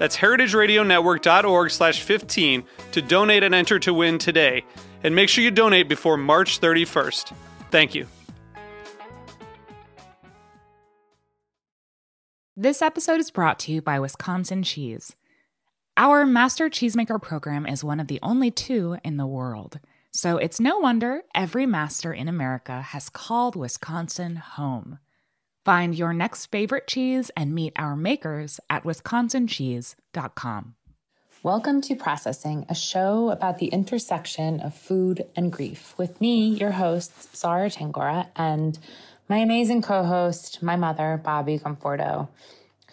That's heritageradionetwork.org slash 15 to donate and enter to win today. And make sure you donate before March 31st. Thank you. This episode is brought to you by Wisconsin Cheese. Our Master Cheesemaker program is one of the only two in the world. So it's no wonder every master in America has called Wisconsin home. Find your next favorite cheese and meet our makers at wisconsincheese.com. Welcome to Processing, a show about the intersection of food and grief, with me, your host, Zara Tangora, and my amazing co host, my mother, Bobby Comforto,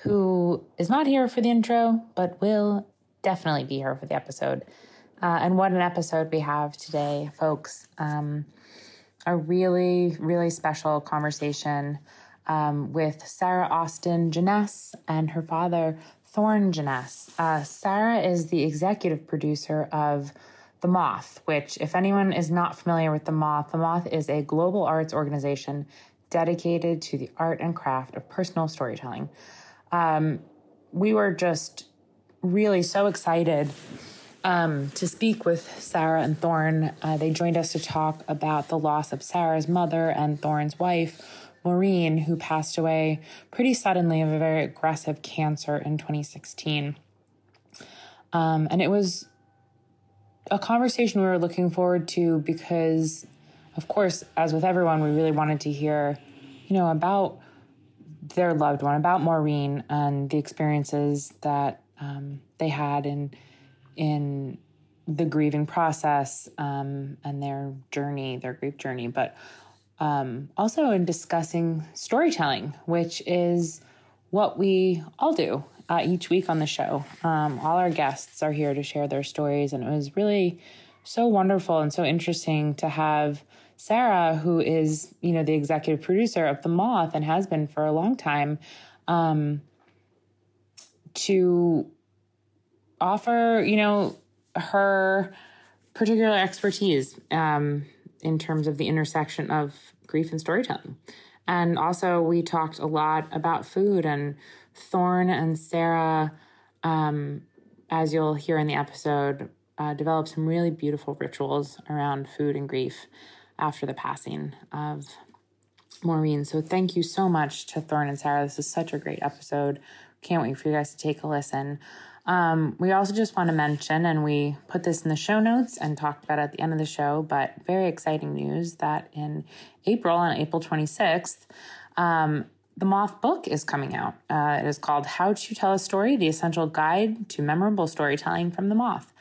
who is not here for the intro, but will definitely be here for the episode. Uh, and what an episode we have today, folks. Um, a really, really special conversation um, with Sarah Austin Jenness and her father, Thorn Jenness. Uh, Sarah is the executive producer of The Moth, which, if anyone is not familiar with The Moth, The Moth is a global arts organization dedicated to the art and craft of personal storytelling. Um, we were just really so excited um, to speak with Sarah and Thorn. Uh, they joined us to talk about the loss of Sarah's mother and Thorn's wife, Maureen, who passed away pretty suddenly of a very aggressive cancer in 2016. Um, and it was a conversation we were looking forward to because, of course, as with everyone, we really wanted to hear, you know, about their loved one, about Maureen and the experiences that um, they had in in the grieving process um, and their journey, their grief journey, but um, also in discussing storytelling, which is what we all do uh, each week on the show. Um, all our guests are here to share their stories, and it was really so wonderful and so interesting to have Sarah, who is you know the executive producer of The Moth and has been for a long time, um, to offer you know her particular expertise um, in terms of the intersection of grief and storytelling. And also, we talked a lot about food, and Thorn and Sarah, um, as you'll hear in the episode, uh, developed some really beautiful rituals around food and grief after the passing of Maureen. So, thank you so much to Thorn and Sarah. This is such a great episode. Can't wait for you guys to take a listen. Um, we also just want to mention, and we put this in the show notes and talked about at the end of the show, but very exciting news that in April, on April 26th, um, the Moth book is coming out. Uh, it is called How to Tell a Story The Essential Guide to Memorable Storytelling from the Moth.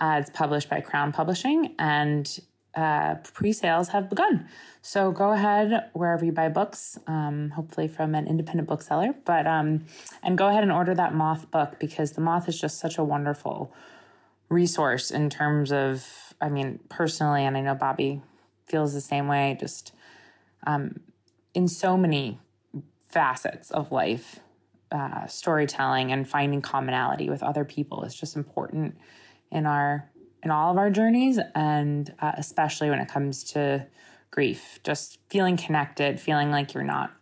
Uh, it's published by Crown Publishing, and uh, pre sales have begun. So go ahead wherever you buy books, um, hopefully from an independent bookseller, but um, and go ahead and order that Moth book because the Moth is just such a wonderful resource in terms of, I mean, personally, and I know Bobby feels the same way. Just um, in so many facets of life, uh, storytelling and finding commonality with other people is just important in our in all of our journeys, and uh, especially when it comes to grief, just feeling connected, feeling like you're not,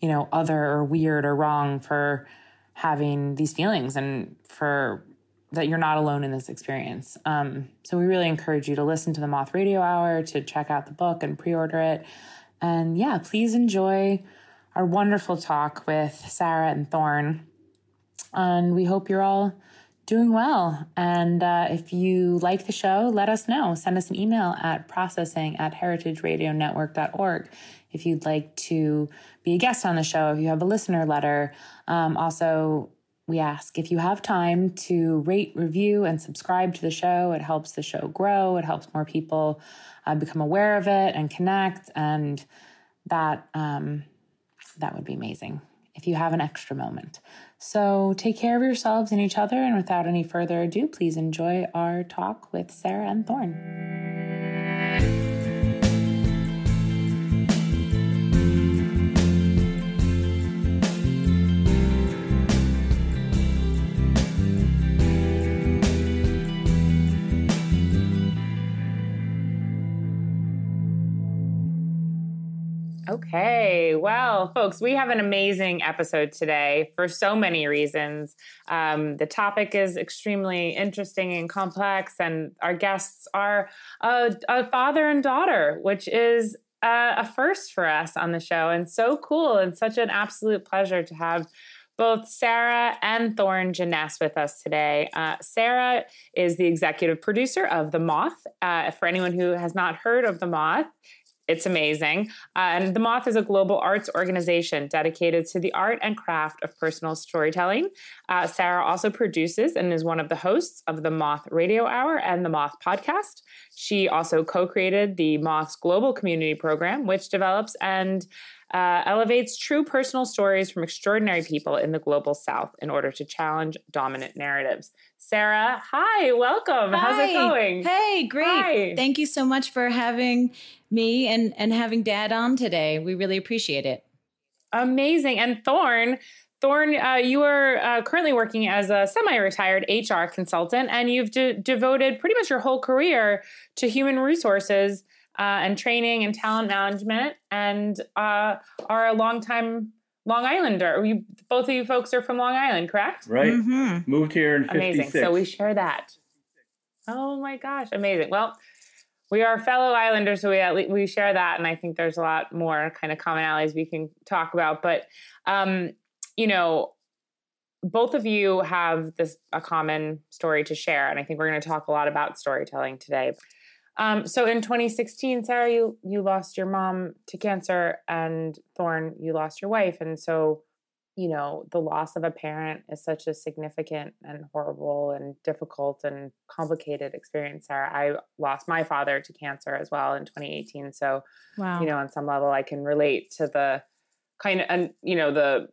you know, other or weird or wrong for having these feelings and for that you're not alone in this experience. Um, so we really encourage you to listen to the Moth Radio Hour, to check out the book and pre order it. And yeah, please enjoy our wonderful talk with Sarah and Thorn. And we hope you're all doing well. And uh, if you like the show, let us know. Send us an email at processing at heritageradionetwork.org if you'd like to be a guest on the show, if you have a listener letter. Um, also, we ask if you have time to rate, review, and subscribe to the show. It helps the show grow, it helps more people uh, become aware of it and connect. And that, um, that would be amazing if you have an extra moment. So take care of yourselves and each other. And without any further ado, please enjoy our talk with Sarah and Thorn. Okay, well, folks, we have an amazing episode today for so many reasons. Um, the topic is extremely interesting and complex, and our guests are a, a father and daughter, which is a, a first for us on the show, and so cool and such an absolute pleasure to have both Sarah and Thorn Jenness with us today. Uh, Sarah is the executive producer of The Moth. Uh, for anyone who has not heard of The Moth, it's amazing. Uh, and The Moth is a global arts organization dedicated to the art and craft of personal storytelling. Uh, Sarah also produces and is one of the hosts of the Moth Radio Hour and the Moth podcast. She also co created the Moth's Global Community Program, which develops and uh, elevates true personal stories from extraordinary people in the global south in order to challenge dominant narratives. Sarah, hi, welcome. Hi. How's it going? Hey, great. Hi. Thank you so much for having me and, and having dad on today. We really appreciate it. Amazing. And Thorn, Thorn, uh, you are uh, currently working as a semi retired HR consultant, and you've de- devoted pretty much your whole career to human resources uh, and training and talent management, and uh, are a longtime Long Islander. You, both of you folks are from Long Island, correct? Right. Mhm. Moved here in 56. Amazing. So we share that. Oh my gosh, amazing. Well, we are fellow Islanders, so we at least, we share that, and I think there's a lot more kind of commonalities we can talk about. But um, you know, both of you have this a common story to share, and I think we're going to talk a lot about storytelling today. Um, so in 2016, Sarah, you you lost your mom to cancer, and Thorn, you lost your wife, and so you know the loss of a parent is such a significant and horrible and difficult and complicated experience. Sarah, I lost my father to cancer as well in 2018, so Wow. you know on some level I can relate to the kind of and you know the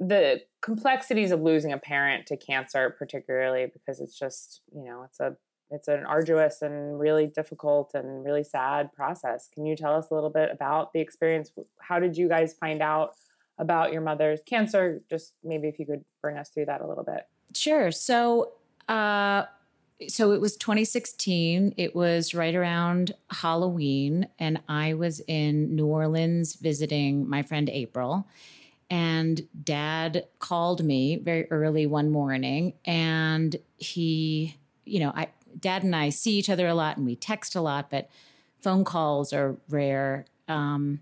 the complexities of losing a parent to cancer, particularly because it's just you know it's a it's an arduous and really difficult and really sad process. Can you tell us a little bit about the experience? How did you guys find out about your mother's cancer? Just maybe if you could bring us through that a little bit. Sure. So, uh, so it was 2016. It was right around Halloween, and I was in New Orleans visiting my friend April. And dad called me very early one morning, and he, you know, I, dad and I see each other a lot and we text a lot, but phone calls are rare. Um,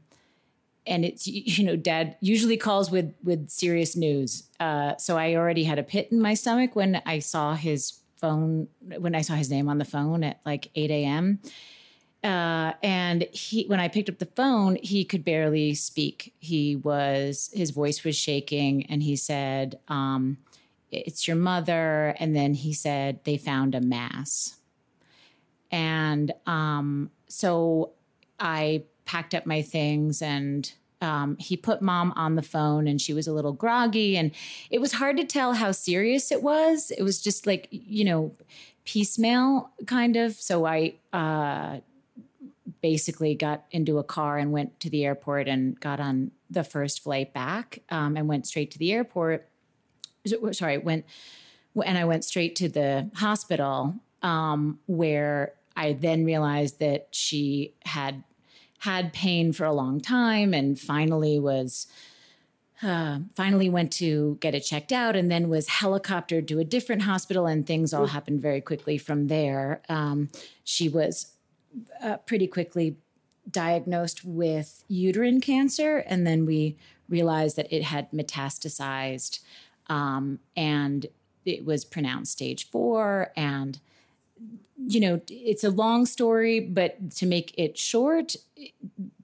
and it's you know dad usually calls with with serious news. Uh, so i already had a pit in my stomach when i saw his phone when i saw his name on the phone at like 8 a.m uh, and he when i picked up the phone he could barely speak. He was his voice was shaking and he said um, it's your mother. And then he said they found a mass. And um, so i packed up my things and um, he put mom on the phone and she was a little groggy. And it was hard to tell how serious it was. It was just like you know piecemeal kind of. So i uh, basically got into a car and went to the airport and got on the first flight back um, and went straight to the airport sorry went and i went straight to the hospital um, where i then realized that she had had pain for a long time and finally was uh, finally went to get it checked out and then was helicoptered to a different hospital and things all happened very quickly from there. Um, she was uh, pretty quickly diagnosed with uterine cancer and then we realized that it had metastasized um, and it was pronounced stage four and you know, it's a long story, but to make it short,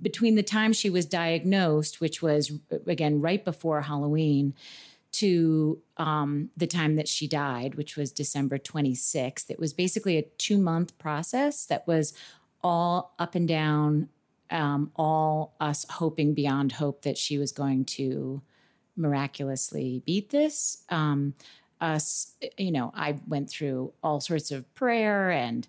between the time she was diagnosed, which was again right before Halloween, to um, the time that she died, which was December 26th, it was basically a two month process that was all up and down, um, all us hoping beyond hope that she was going to miraculously beat this. Um, us, you know, I went through all sorts of prayer and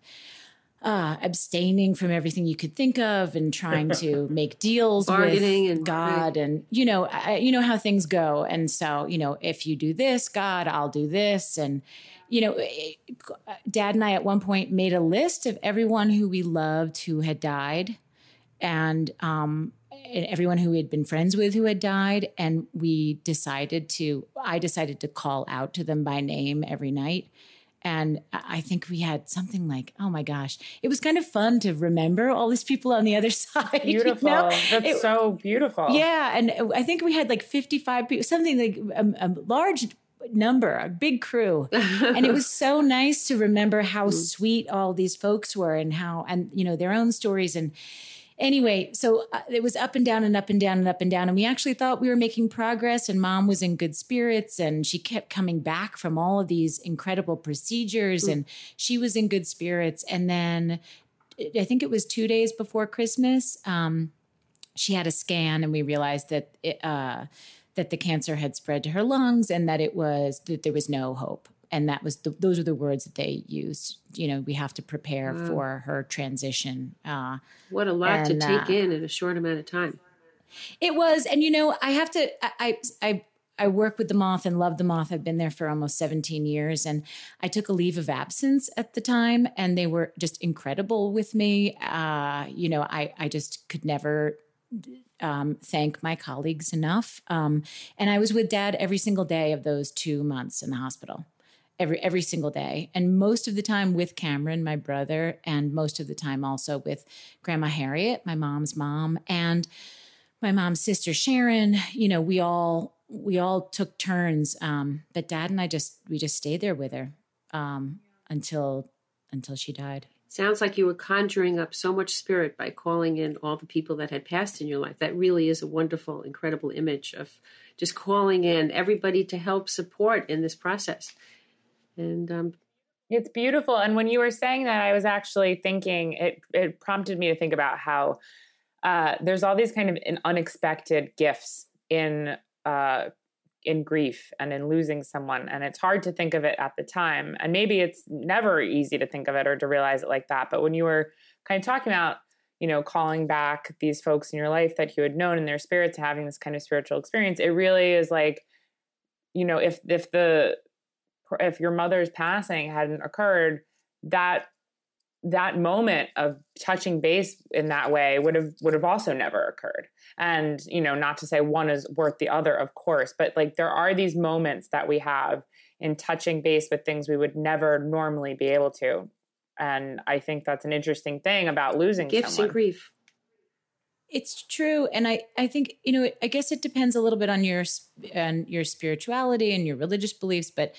uh, abstaining from everything you could think of and trying to make deals with and, God and you know I, you know how things go. And so you know if you do this God I'll do this. And you know it, dad and I at one point made a list of everyone who we loved who had died. And um everyone who we had been friends with who had died and we decided to i decided to call out to them by name every night and i think we had something like oh my gosh it was kind of fun to remember all these people on the other side beautiful you know? that's it, so beautiful yeah and i think we had like 55 people something like a, a large number, a big crew. and it was so nice to remember how mm. sweet all these folks were and how, and, you know, their own stories. And anyway, so uh, it was up and down and up and down and up and down. And we actually thought we were making progress, and mom was in good spirits, and she kept coming back from all of these incredible procedures, mm. and she was in good spirits. And then I think it was two days before Christmas, um, she had a scan, and we realized that it, uh, that the cancer had spread to her lungs, and that it was that there was no hope and that was the, those are the words that they used. You know, we have to prepare wow. for her transition. Uh, what a lot and, to take uh, in in a short amount of time. It was, and you know, I have to. I I I work with the moth and love the moth. I've been there for almost 17 years. And I took a leave of absence at the time, and they were just incredible with me. Uh, you know, I, I just could never um, thank my colleagues enough. Um, and I was with dad every single day of those two months in the hospital every every single day. And most of the time with Cameron my brother and most of the time also with grandma Harriet my mom's mom and my mom's sister Sharon. You know we all we all took turns um, but dad and I just we just stayed there with her um, until until she died. Sounds like you were conjuring up so much spirit by calling in all the people that had passed in your life. That really is a wonderful incredible image of just calling in everybody to help support in this process and um, it's beautiful. And when you were saying that, I was actually thinking it. It prompted me to think about how uh, there's all these kind of unexpected gifts in uh, in grief and in losing someone, and it's hard to think of it at the time. And maybe it's never easy to think of it or to realize it like that. But when you were kind of talking about you know, calling back these folks in your life that you had known in their spirits, having this kind of spiritual experience, it really is like, you know, if if the if your mother's passing hadn't occurred, that that moment of touching base in that way would have would have also never occurred. And you know not to say one is worth the other of course but like there are these moments that we have in touching base with things we would never normally be able to. And i think that's an interesting thing about losing gifts someone. and grief. It's true and i i think you know i guess it depends a little bit on your and your spirituality and your religious beliefs but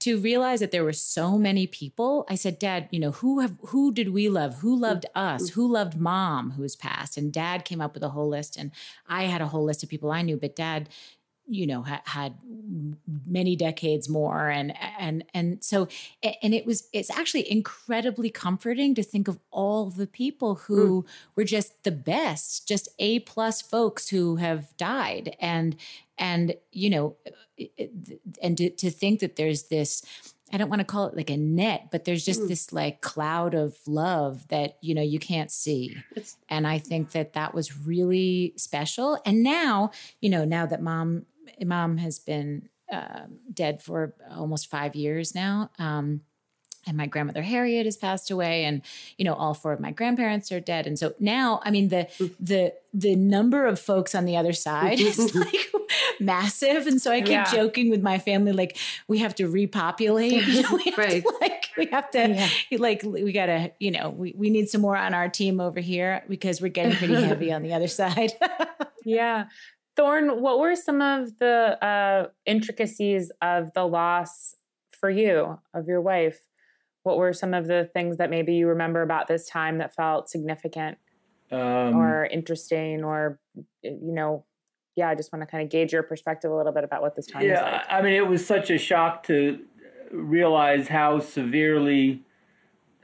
to realize that there were so many people i said dad you know who have who did we love? Who loved us? Who loved mom who's passed? And dad came up with a whole list and i had a whole list of people i knew but dad you know ha- had many decades more and and and so and it was it's actually incredibly comforting to think of all the people who mm. were just the best just a plus folks who have died. And and you know and to, to think that there's this I don't want to call it like a net, but there's just mm. this like cloud of love that you know you can't see. It's, and I think that that was really special. And now, you know, now that mom mom has been uh, dead for almost five years now. Um, and my grandmother Harriet has passed away, and you know all four of my grandparents are dead, and so now, I mean the mm. the the number of folks on the other side is like massive, and so I keep yeah. joking with my family like we have to repopulate, you know, we right? To, like we have to yeah. like we gotta you know we we need some more on our team over here because we're getting pretty heavy on the other side. yeah, Thorn, what were some of the uh, intricacies of the loss for you of your wife, what were some of the things that maybe you remember about this time that felt significant um, or interesting or you know yeah i just want to kind of gauge your perspective a little bit about what this time yeah like. i mean it was such a shock to realize how severely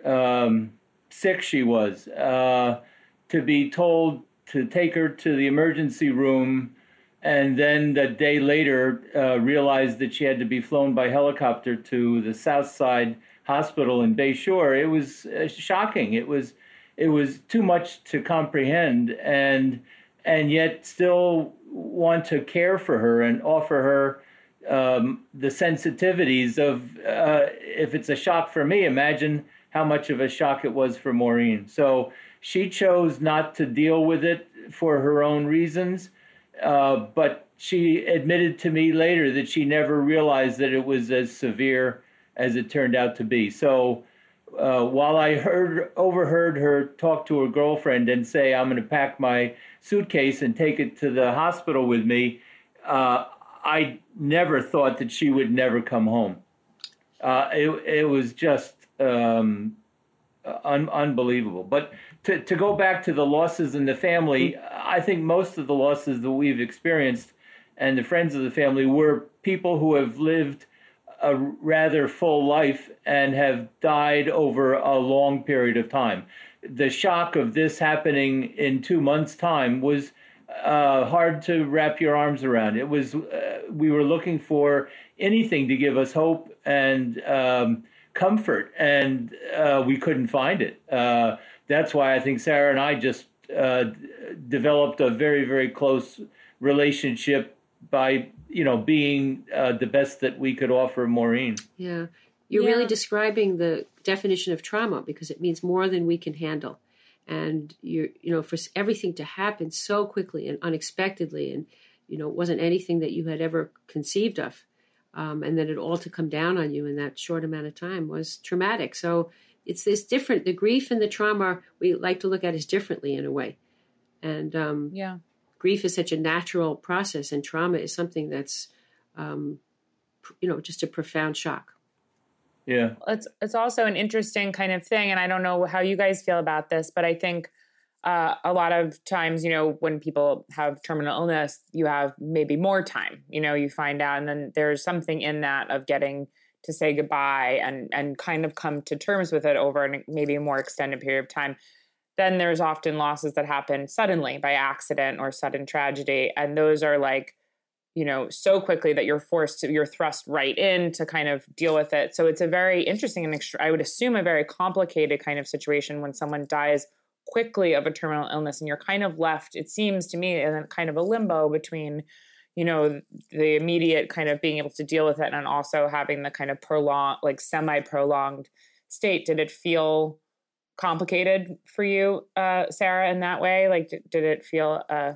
um, sick she was uh, to be told to take her to the emergency room and then the day later uh, realized that she had to be flown by helicopter to the south side hospital in bay shore it was uh, shocking it was it was too much to comprehend and and yet still want to care for her and offer her um, the sensitivities of uh, if it's a shock for me imagine how much of a shock it was for maureen. So she chose not to deal with it for her own reasons uh, but she admitted to me later that she never realized that it was as severe as it turned out to be. So uh, while I heard overheard her talk to her girlfriend and say, "I'm going to pack my suitcase and take it to the hospital with me," uh, I never thought that she would never come home. Uh, it, it was just um, un- unbelievable. But to, to go back to the losses in the family, I think most of the losses that we've experienced and the friends of the family were people who have lived a rather full life and have died over a long period of time. The shock of this happening in two months' time was uh, hard to wrap your arms around. It was uh, we were looking for anything to give us hope and um, comfort, and uh, we couldn't find it. Uh, that's why I think Sarah and I just uh, developed a very very close relationship by you know, being uh, the best that we could offer Maureen. Yeah. You're yeah. really describing the definition of trauma because it means more than we can handle. And you're, you know, for everything to happen so quickly and unexpectedly, and, you know, it wasn't anything that you had ever conceived of. Um, and then it all to come down on you in that short amount of time was traumatic. So it's this different. The grief and the trauma we like to look at is differently in a way. And um, yeah, grief is such a natural process, and trauma is something that's, um, you know, just a profound shock. Yeah, it's it's also an interesting kind of thing, and I don't know how you guys feel about this, but I think uh, a lot of times, you know, when people have terminal illness, you have maybe more time. You know, you find out, and then there's something in that of getting to say goodbye and and kind of come to terms with it over maybe a more extended period of time then there's often losses that happen suddenly by accident or sudden tragedy. And those are like you know so quickly that you're forced to you're thrust right in to kind of deal with it. So it's a very interesting and i would assume a very complicated kind of situation when someone dies quickly of a terminal illness and you're kind of left it seems to me in kind of a limbo between you know the immediate kind of being able to deal with it and also having the kind of prolonged like semi prolonged state. Did it feel complicated for you, uh, Sarah, in that way? Like, did, did it feel? Uh...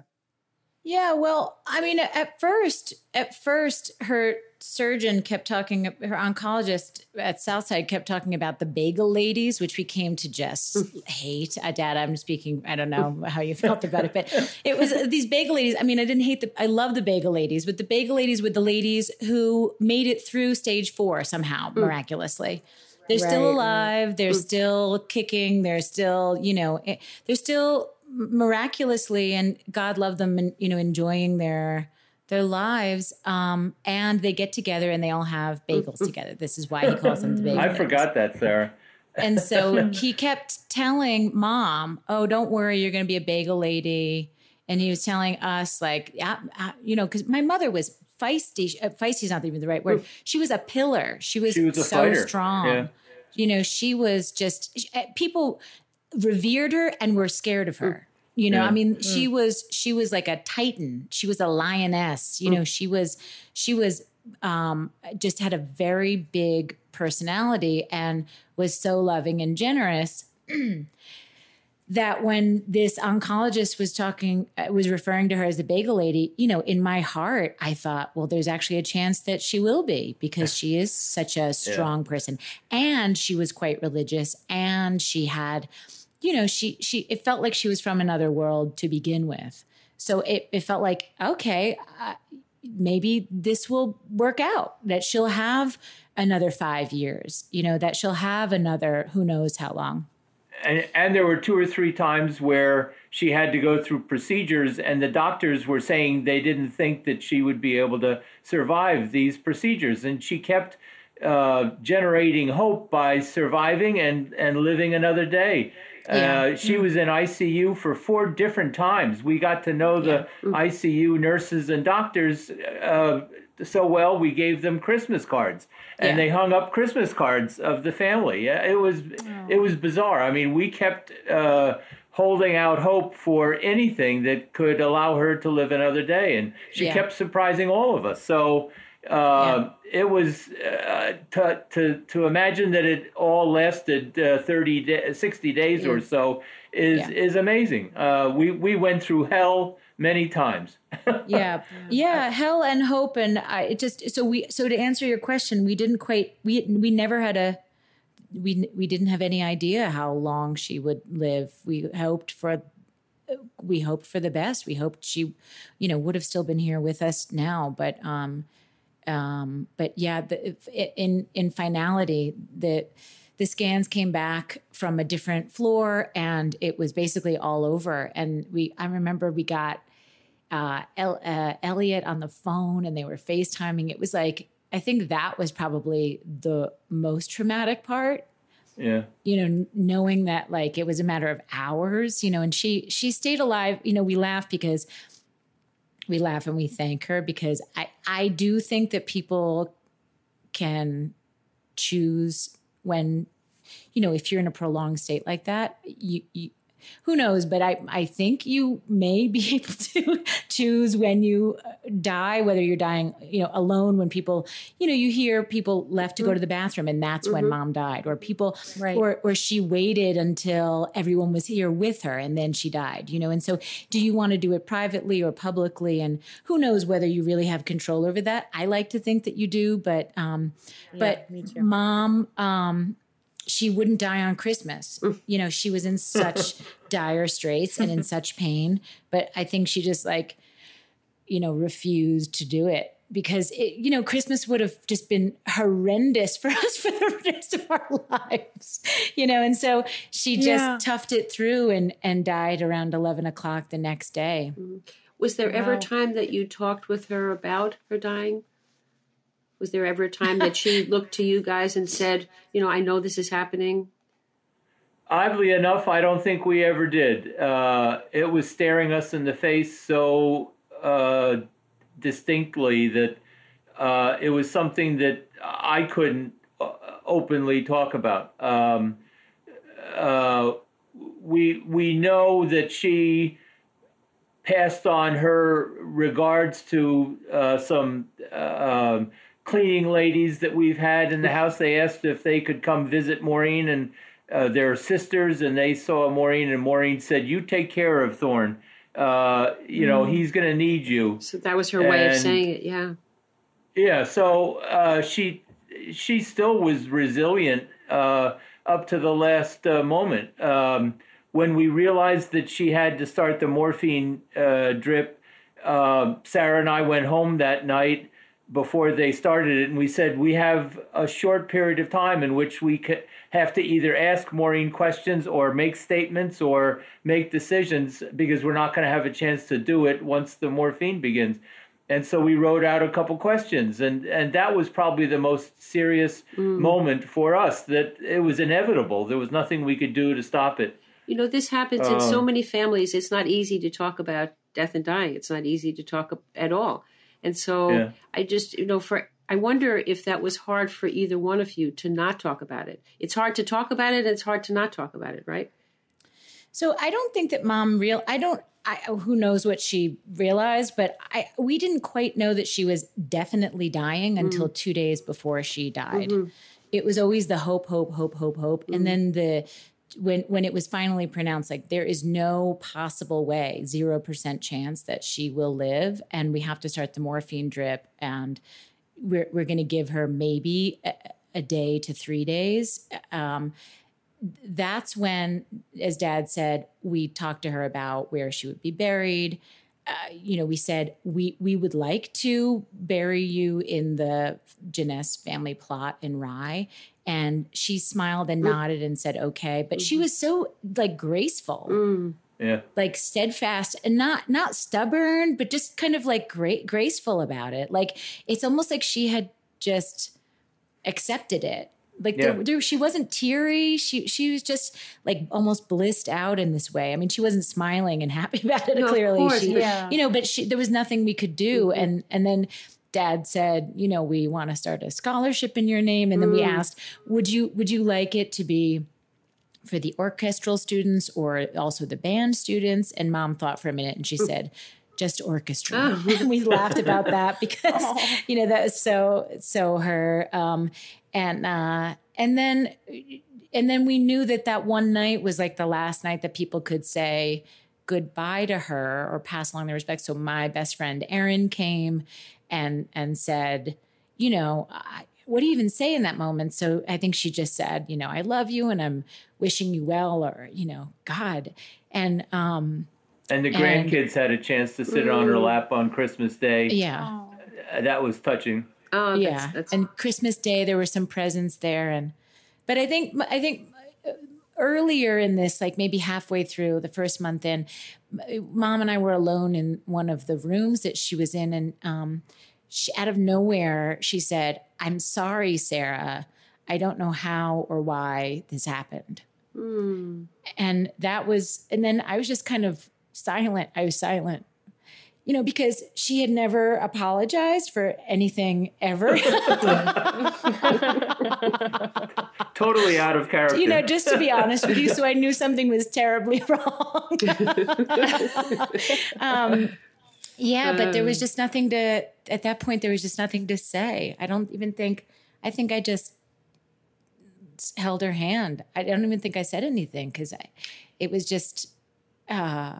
Yeah, well, I mean, at first, at first, her surgeon kept talking, her oncologist at Southside kept talking about the bagel ladies, which we came to just hate. Uh, Dad, I'm speaking, I don't know how you felt about it, but it was uh, these bagel ladies. I mean, I didn't hate the, I love the bagel ladies, but the bagel ladies were the ladies who made it through stage four somehow, mm. They're right. still alive. They're mm. still kicking. They're still, you know, eh, they're still miraculously, and God love them, and you know, enjoying their their lives. Um, and they get together and they all have bagels together. This is why he calls them the bagels. I forgot that, Sarah. and so he kept telling mom, "Oh, don't worry, you're going to be a bagel lady." And he was telling us, like, yeah, uh, you know, because my mother was feisty. Uh, feisty is not even the right word. She was a pillar. She was, she was so fighter. strong. Yeah. You know, she was just eh, people revered her and were scared of her. You know, yeah. I mean, mm. she was she was like a titan. She was a lioness. You know, she was she was um, just had a very big personality and was so loving and generous. that when this oncologist was talking uh, was referring to her as the bagel lady you know in my heart i thought well there's actually a chance that she will be because she is such a strong yeah. person and she was quite religious and she had you know she she it felt like she was from another world to begin with so it, it felt like okay uh, maybe this will work out that she'll have another five years, you know, that she'll have another who knows how long. And, and there were two or three times where she had to go through procedures, and the doctors were saying they didn't think that she would be able to survive these procedures. And she kept uh, generating hope by surviving and, and living another day. Yeah. Uh, she mm-hmm. was in ICU for four different times. We got to know the yeah. mm-hmm. ICU nurses and doctors uh, so well. We gave them Christmas cards, and yeah. they hung up Christmas cards of the family. It was oh. it was bizarre. I mean, we kept uh, holding out hope for anything that could allow her to live another day, and she kept surprising all of us. So uh, yeah. It was uh, to, to to imagine that it all lasted uh, 30 day, 60 days or so is yeah. is amazing. Uh, we we went through hell many times. yeah, yeah, hell and hope, and I it just so we so to answer your question, we didn't quite we we never had a we we didn't have any idea how long she would live. We hoped for we hoped for the best. We hoped she, you know, would have still been here with us now, but um um, but yeah, the, in in finality, the the scans came back from a different floor, and it was basically all over. And we, I remember we got uh, El, uh, Elliot on the phone, and they were FaceTiming. It was like I think that was probably the most traumatic part yeah you know knowing that like it was a matter of hours you know and she she stayed alive you know we laugh because we laugh and we thank her because I, I do think that people can choose when, you know, if you're in a prolonged state like that, you, you who knows but i i think you may be able to choose when you uh, die whether you're dying you know alone when people you know you hear people left to mm-hmm. go to the bathroom and that's mm-hmm. when mom died or people right. or or she waited until everyone was here with her and then she died you know and so do you want to do it privately or publicly and who knows whether you really have control over that i like to think that you do but um yeah, but mom um she wouldn't die on Christmas. Mm. You know, she was in such dire straits and in such pain, but I think she just like, you know, refused to do it because it, you know Christmas would have just been horrendous for us for the rest of our lives, you know. And so she just yeah. toughed it through and and died around eleven o'clock the next day. Was there wow. ever a time that you talked with her about her dying? Was there ever a time that she looked to you guys and said, you know, I know this is happening? Oddly enough, I don't think we ever did. Uh, it was staring us in the face so uh, distinctly that uh, it was something that I couldn't uh, openly talk about. Um, uh, we we know that she passed on her regards to uh, some um, cleaning ladies that we've had in the house. They asked if they could come visit Maureen and uh, their sisters, and they saw Maureen, and Maureen said, "You take care of Thorn. Uh, you know, mm. he's going to need you." So that was her and, way of saying it. Yeah. Yeah. So uh, she she still was resilient uh, up to the last uh, moment. Um, when we realized that she had to start the morphine uh, drip, Sarah and I went home that night before they started it, and we said we have a short period of time in which we have to either ask Maureen questions or make statements or make decisions because we're not going to have a chance to do it once the morphine begins. And so we wrote out a couple questions, and, and that was probably the most serious mm. moment for us that it was inevitable. There was nothing we could do to stop it. You know, this happens um, in so um, many families. It's not easy to talk about death and dying, it's not easy to talk at all and so yeah. I just, you know, for I wonder if that was hard for either one of you to not talk about it. It's hard to talk about it, it's hard to not talk about it, right? So I don't think that mom real I don't I, who knows what she realized, but I we didn't quite know that she was definitely dying mm until 2 days before she died. Mm-hmm. It was always the hope, hope, hope, hope, hope, mm-hmm. and then the when when it was finally pronounced like there is no possible way 0% chance that she will live and we have to start the morphine drip and we're, we're going to give her maybe a, a, day to three days. Um, that's when as dad said we talked to her about where she would be buried. Uh, you know, we said we we would like to bury you in the Jenness family plot in Rye, and she smiled and nodded and said okay. But she was so like graceful, Mm. Yeah. like steadfast, and not not stubborn, but just kind of like great graceful about it. Like it's almost like she had just accepted it. Like Yeah. there, there, she wasn't teary. She she was just like almost blissed out in this way. I mean, she wasn't smiling and happy about it. No, of clearly, course, she, Yeah. you know, but she, there was nothing we could do. Mm-hmm. And and then Dad said, you know, we want to start a scholarship in your name. And then we Mm. asked, would you would you like it to be for the orchestral students or also the band students? And Mom thought for a minute, and she said. Just orchestra, Oh. and we laughed about that because you know that was so so her. Um, and uh, and then and then we knew that that one night was like the last night that people could say goodbye to her or pass along their respects. So my best friend Erin came and and said, you know, I, what do you even say in that moment? So I think she just said, you know, I love you and I'm wishing you well, or you know, God. And um, And the And- grandkids had a chance to sit on her lap on Christmas Day. yeah, Uh, That was touching. Oh, that's, yeah. that's and Christmas Day, there were some presents there, and but I think I think uh, earlier in this, like maybe halfway through the first month in, m- mom and I were alone in one of the rooms that she was in, and um, she, out of nowhere, she said, "I'm sorry, Sarah. I don't know how or why this happened." Mm. and that was and then i was just kind of silent i was silent you know because she had never apologized for anything ever. Totally out of character. you know just to be honest with you so i knew something was terribly wrong. Um yeah but there was just nothing to at that point there was just nothing to say. I don't even think i think i just held her hand. I don't even think i said anything because it was just uh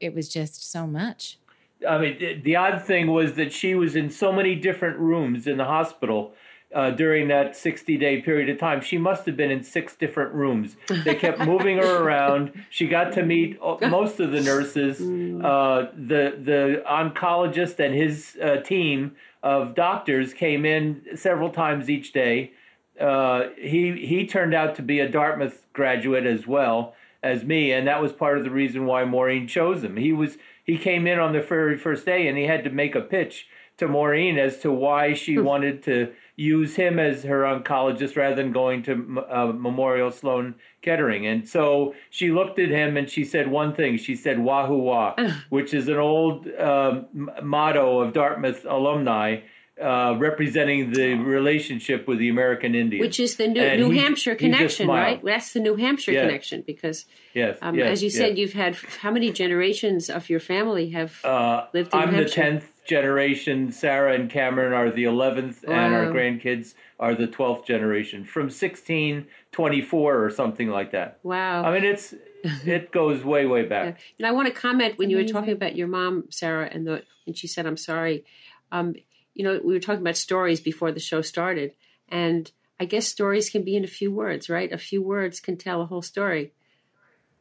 it was just so much I mean, the, the odd thing was that she was in so many different rooms in the hospital uh, during that 60 day period of time. She must have been in six different rooms. They kept moving her around. She got to meet most of the nurses, uh, the, the oncologist and his uh, team of doctors came in several times each day. Uh, he he turned out to be a Dartmouth graduate as well as me, and that was part of the reason why Maureen chose him. He was he came in on the very first day, and he had to make a pitch to Maureen as to why she wanted to use him as her oncologist rather than going to uh, Memorial Sloan Kettering. And so she looked at him and she said one thing. She said "Wahoo wah," which is an old um, motto of Dartmouth alumni. Uh, representing the relationship with the American Indians, Which is the New, New he- Hampshire connection, right? That's the New Hampshire Yeah. connection because, Yes, um, yes, as you yes. said, you've had how many generations of your family have Uh, lived in I'm New the tenth generation. Sarah and Cameron are the eleventh, and our grandkids are the twelfth generation from sixteen twenty four or something like that. Wow. I mean, it's it goes way way back. And I want to comment when you were talking about your mom, Sarah, and the and she said, "I'm sorry." Um, you know, we were talking about stories before the show started, and I guess stories can be in a few words, right? A few words can tell a whole story.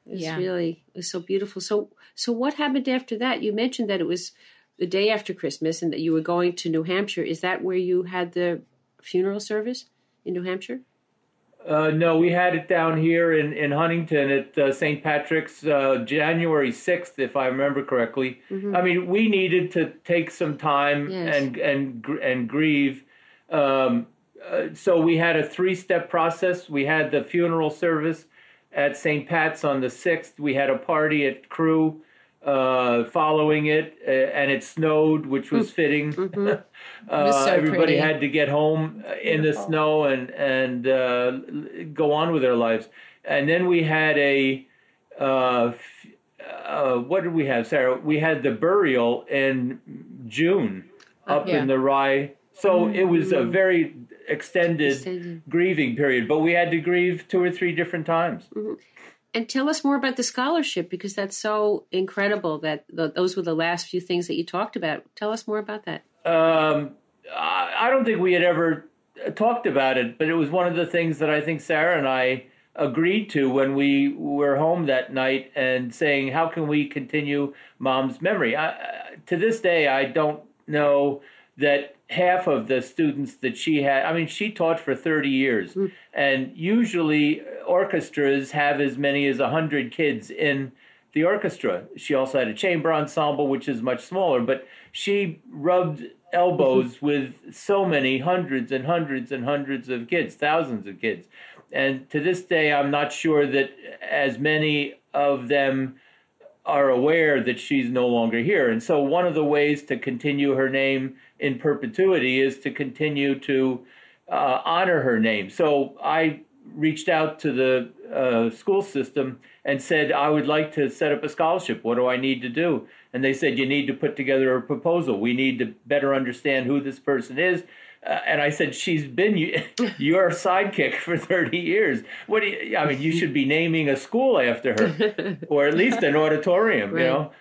It's Yeah. really it was so beautiful. So, so what happened after that? You mentioned that it was the day after Christmas, and that you were going to New Hampshire. Is that where you had the funeral service in New Hampshire? Uh, no, we had it down here in, in Huntington at uh, St. Patrick's uh, January 6th, if I remember correctly. I mean, we needed to take some time Yes. and, and, and grieve. Um, uh, so we had a three step process. We had the funeral service at St. Pat's on the 6th. We had a party at Crew uh, following it, uh, and it snowed, which was fitting. uh, was so everybody pretty. had to get home uh, in the snow and and uh, go on with their lives. And then we had a uh, uh, what did we have, Sarah? We had the burial in June up Yeah. in the Rye. So it was a very extended, Extended. grieving period, but we had to grieve two or three different times. And tell us more about the scholarship because that's so incredible that the, those were the last few things that you talked about. Tell us more about that. Um, I don't think we had ever talked about it, but it was one of the things that I think Sarah and I agreed to when we were home that night and saying, "How can we continue Mom's memory?" I, to this day, I don't know that half of the students that she had. I mean, she taught for thirty years, mm. and usually orchestras have as many as hundred kids in the orchestra. She also had a chamber ensemble, which is much smaller, but she rubbed elbows mm-hmm. with so many hundreds and hundreds and hundreds of kids, thousands of kids. And to this day, I'm not sure that as many of them are aware that she's no longer here. And so, one of the ways to continue her name in perpetuity is to continue to uh, honor her name. So, I reached out to the uh, school system and said, I would like to set up a scholarship. What do I need to do? And they said, You need to put together a proposal. We need to better understand who this person is uh, and I said, she's been your sidekick for 30 years. What do you, I mean, you should be naming a school after her, or at least an auditorium, right. you know?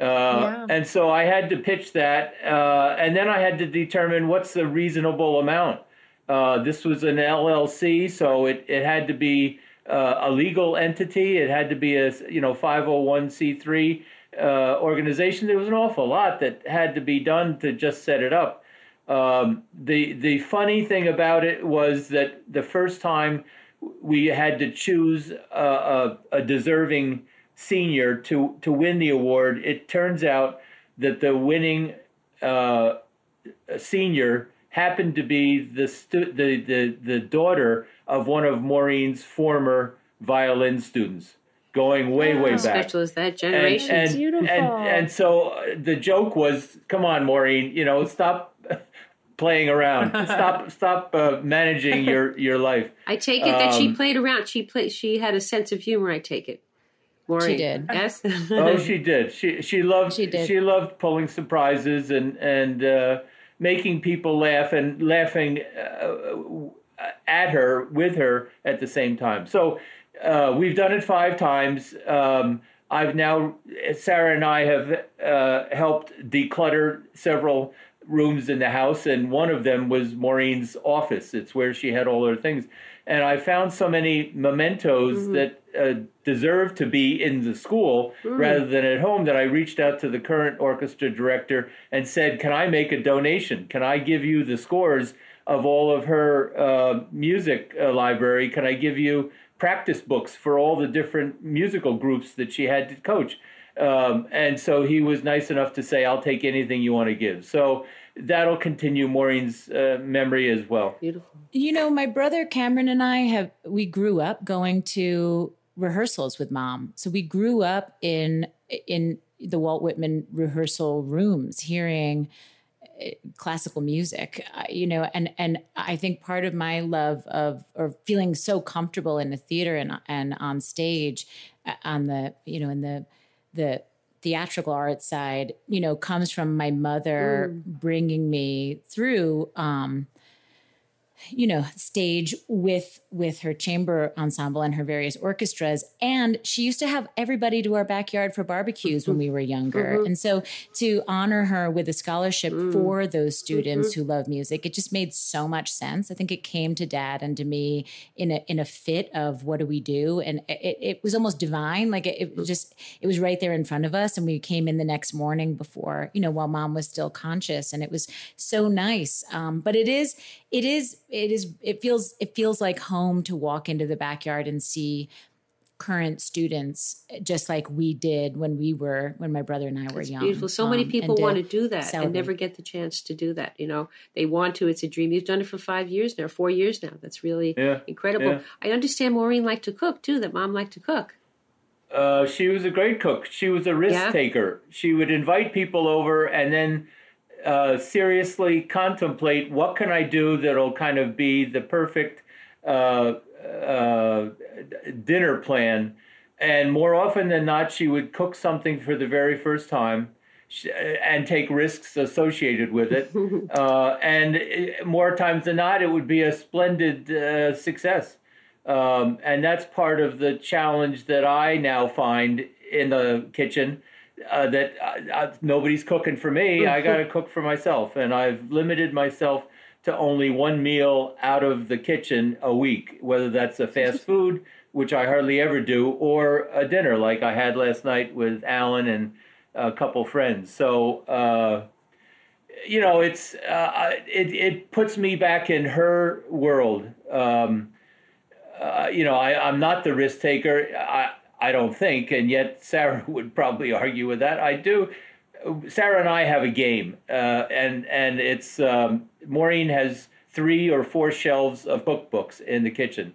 Uh, yeah. And so I had to pitch that. Uh, and then I had to determine what's the reasonable amount. Uh, this was an LLC, so it, it had to be uh, a legal entity. It had to be a you know 501c3 uh, organization. There was an awful lot that had to be done to just set it up. Um, the the funny thing about it was that the first time we had to choose a, a, a deserving senior to to win the award, it turns out that the winning uh, senior happened to be the, stu- the the the daughter of one of Maureen's former violin students going way way back. Special as that generation. And, and, Beautiful. And, and so the joke was, come on, Maureen, you know, stop playing around. stop stop uh, managing your your life. I take it that she um, played around. She played. She had a sense of humor. I take it. Maureen. She did. Yes. oh, she did. She she loved. She did. She loved pulling surprises and and uh, making people laugh and laughing uh, at her with her at the same time. So uh, we've done it five times. Um, I've now Sarah and I have uh, helped declutter several rooms in the house, and one of them was Maureen's office. It's where she had all her things. And I found so many mementos mm-hmm. that uh, deserve to be in the school mm. rather than at home that I reached out to the current orchestra director and said, Can I make a donation? Can I give you the scores of all of her uh, music uh, library? Can I give you practice books for all the different musical groups that she had to coach? Um, and so he was nice enough to say, I'll take anything you want to give. So that'll continue Maureen's uh, memory as well. Beautiful. You know, my brother Cameron and I have, we grew up going to rehearsals with mom. So we grew up in, in the Walt Whitman rehearsal rooms hearing uh, classical music uh, you know and and i think part of my love of or feeling so comfortable in the theater and and on stage uh, on the you know in the the theatrical art side, you know, comes from my mother mm. bringing me through um, you know stage with with her chamber ensemble and her various orchestras and she used to have everybody to our backyard for barbecues mm-hmm. when we were younger mm-hmm. and so to honor her with a scholarship mm. for those students mm-hmm. who love music it just made so much sense i think it came to dad and to me in a in a fit of what do we do and it, it was almost divine like it, it just it was right there in front of us and we came in the next morning before you know while mom was still conscious and it was so nice um, but it is it is it is it feels it feels like home to walk into the backyard and see current students just like we did when we were when my brother and I were it's young. Beautiful. So um, many people want to do that celebrate. and never get the chance to do that. You know, they want to. It's a dream. You've done it for five years now, four years now. That's really yeah. incredible. Yeah. I understand Maureen liked to cook too. That mom liked to cook. Uh, she was a great cook. She was a risk yeah. taker. She would invite people over and then uh, seriously contemplate what can I do that'll kind of be the perfect uh, uh, dinner plan. And more often than not, she would cook something for the very first time and take risks associated with it. Uh, and more times than not, it would be a splendid uh, success. Um, and that's part of the challenge that I now find in the kitchen uh, that uh, uh, nobody's cooking for me. I got to cook for myself, and I've limited myself to only one meal out of the kitchen a week, whether that's a fast food, which I hardly ever do, or a dinner like I had last night with Alan and a couple friends. So, uh, you know, it's uh, it it puts me back in her world. Um, uh, you know, I, I'm not the risk taker. I I don't think, and yet Sarah would probably argue with that. I do. Sarah and I have a game, uh, and and it's um, Maureen has three or four shelves of cookbooks in the kitchen,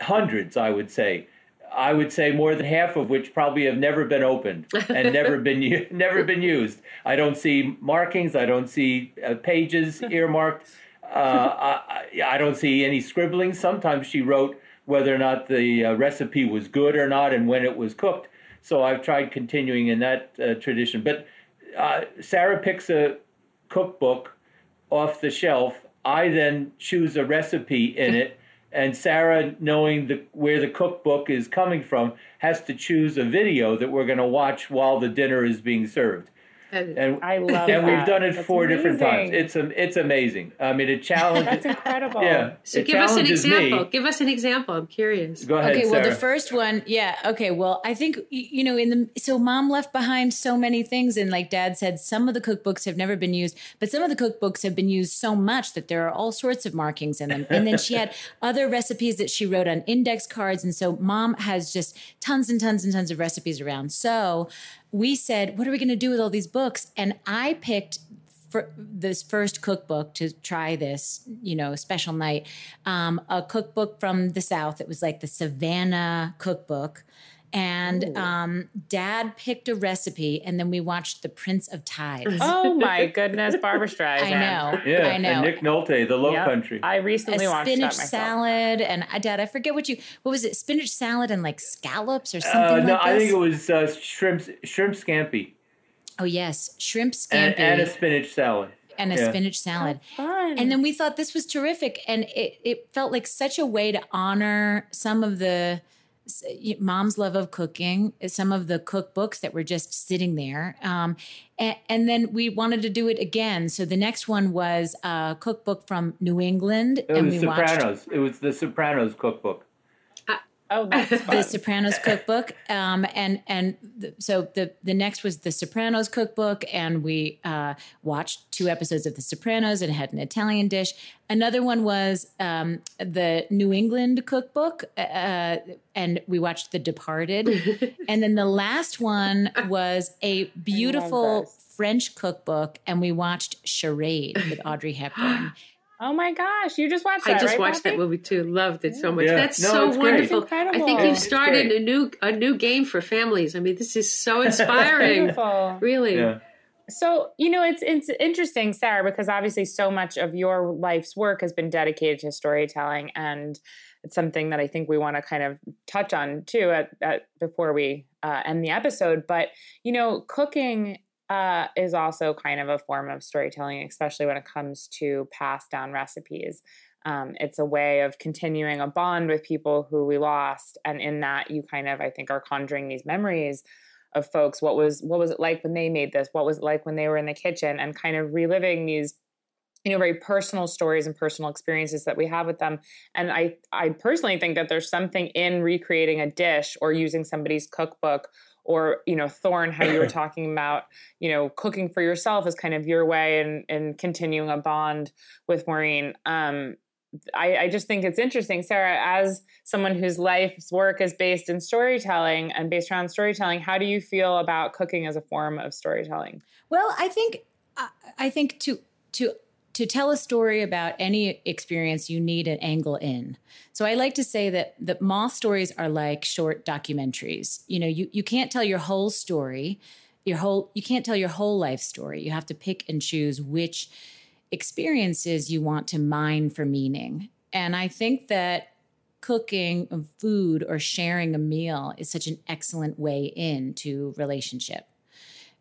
hundreds, I would say. I would say more than half of which probably have never been opened and never been never been used. I don't see markings. I don't see uh, pages earmarked. Uh, I, I, don't see any scribbling. Sometimes she wrote whether or not the uh, recipe was good or not and when it was cooked. So I've tried continuing in that uh, tradition. But uh, Sarah picks a cookbook off the shelf. I then choose a recipe in it and Sarah, knowing the, where the cookbook is coming from, has to choose a video that we're going to watch while the dinner is being served. And I love and that. we've done it That's four amazing. different times. It's it's amazing. I mean, it challenges. That's incredible. yeah. So it give us an example. Me. Give us an example. I'm curious. Go ahead, okay, well, the first one, yeah. Okay, well, I think you know, in the so mom left behind so many things, and like Dad said, some of the cookbooks have never been used, but some of the cookbooks have been used so much that there are all sorts of markings in them. And then she had other recipes that she wrote on index cards, and so mom has just tons and tons and tons of recipes around. So we said, what are we going to do with all these books? And I picked for this first cookbook to try this, you know, special night, um, a cookbook from the South. It was like the Savannah cookbook. And um, dad picked a recipe, and then we watched The Prince of Tides. Oh my goodness, Barbra Streisand. I know. yeah, I know. and Nick Nolte, the Low Yep. Country. I recently a watched spinach that myself. salad, and I, Dad, I forget what you, what was it? Spinach salad and like scallops or something Uh, like no, this? I think it was uh, shrimp shrimp scampi oh, yes. Shrimp scampi and a spinach salad. and a yeah. spinach salad. Fun. And then we thought this was terrific. And it, it felt like such a way to honor some of the s- mom's love of cooking, some of the cookbooks that were just sitting there. Um, and, and then we wanted to do it again. So the next one was a cookbook from New England. It and was we watched It was the Sopranos cookbook. Oh, the. Sopranos cookbook, um, and and the, so the the next was the Sopranos cookbook, and we uh, watched two episodes of the Sopranos and had an Italian dish. Another one was um, the New England cookbook, uh, and we watched The Departed, and then the last one was a beautiful. French cookbook, and we watched Charade with Audrey Hepburn. oh my gosh, you just watched I that, just right, watched Poppy? that movie too. Loved it so much. Yeah. That's No, so it's wonderful. It's. I think Yeah, you've started a new a new game for families. I mean, this is so inspiring. Beautiful. really. Yeah. So, you know, it's it's interesting, Sarah, because obviously so much of your life's work has been dedicated to storytelling and it's something that I think we want to kind of touch on too at, at before we uh, end the episode. But you know, cooking uh, is also kind of a form of storytelling, especially when it comes to passed down recipes. Um, it's a way of continuing a bond with people who we lost, and in that, you kind of, I think, are conjuring these memories of folks. What was what was it like when they made this? What was it like when they were in the kitchen? And kind of reliving these you know very personal stories and personal experiences that we have with them and i i personally think that there's something in recreating a dish or using somebody's cookbook or you know thorn how you were talking about you know cooking for yourself is kind of your way and and continuing a bond with maureen um I, I just think it's interesting, Sarah, as someone whose life's work is based in storytelling and based around storytelling, how do you feel about cooking as a form of storytelling? Well, I think I- I think to to to tell a story about any experience, you need an angle in. So I like to say that that moth stories are like short documentaries. You know, you you can't tell your whole story, your whole you can't tell your whole life story. You have to pick and choose which experiences you want to mine for meaning. And I think that cooking food or sharing a meal is such an excellent way into relationship.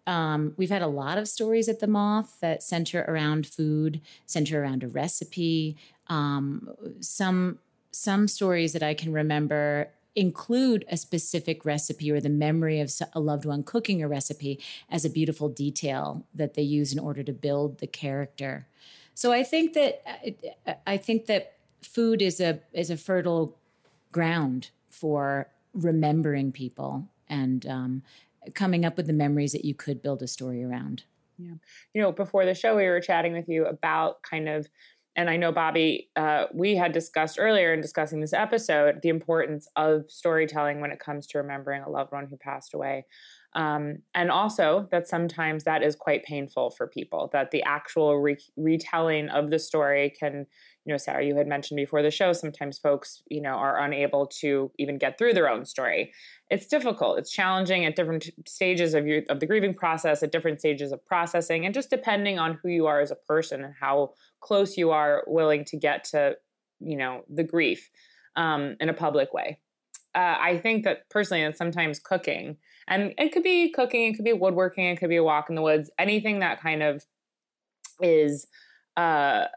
Um, we've had a lot of stories at the Moth that center around food, center around a recipe. Um, some some stories that I can remember include a specific recipe or the memory of a loved one cooking a recipe as a beautiful detail that they use in order to build the character. So I think that I think that food is a is a fertile ground for remembering people and um, coming up with the memories that you could build a story around. Yeah. You know, before the show, we were chatting with you about kind of, and I know, Bobby, uh, we had discussed earlier in discussing this episode the importance of storytelling when it comes to remembering a loved one who passed away. Um, and also that sometimes that is quite painful for people, that the actual re- retelling of the story can, you know, Sarah, you had mentioned before the show, sometimes folks, you know, are unable to even get through their own story. It's difficult. It's challenging at different stages of your of the grieving process, at different stages of processing, and just depending on who you are as a person and how close you are willing to get to, you know, the grief um, in a public way. Uh, I think that personally, and sometimes cooking and it could be cooking, it could be woodworking, it could be a walk in the woods, anything that kind of is uh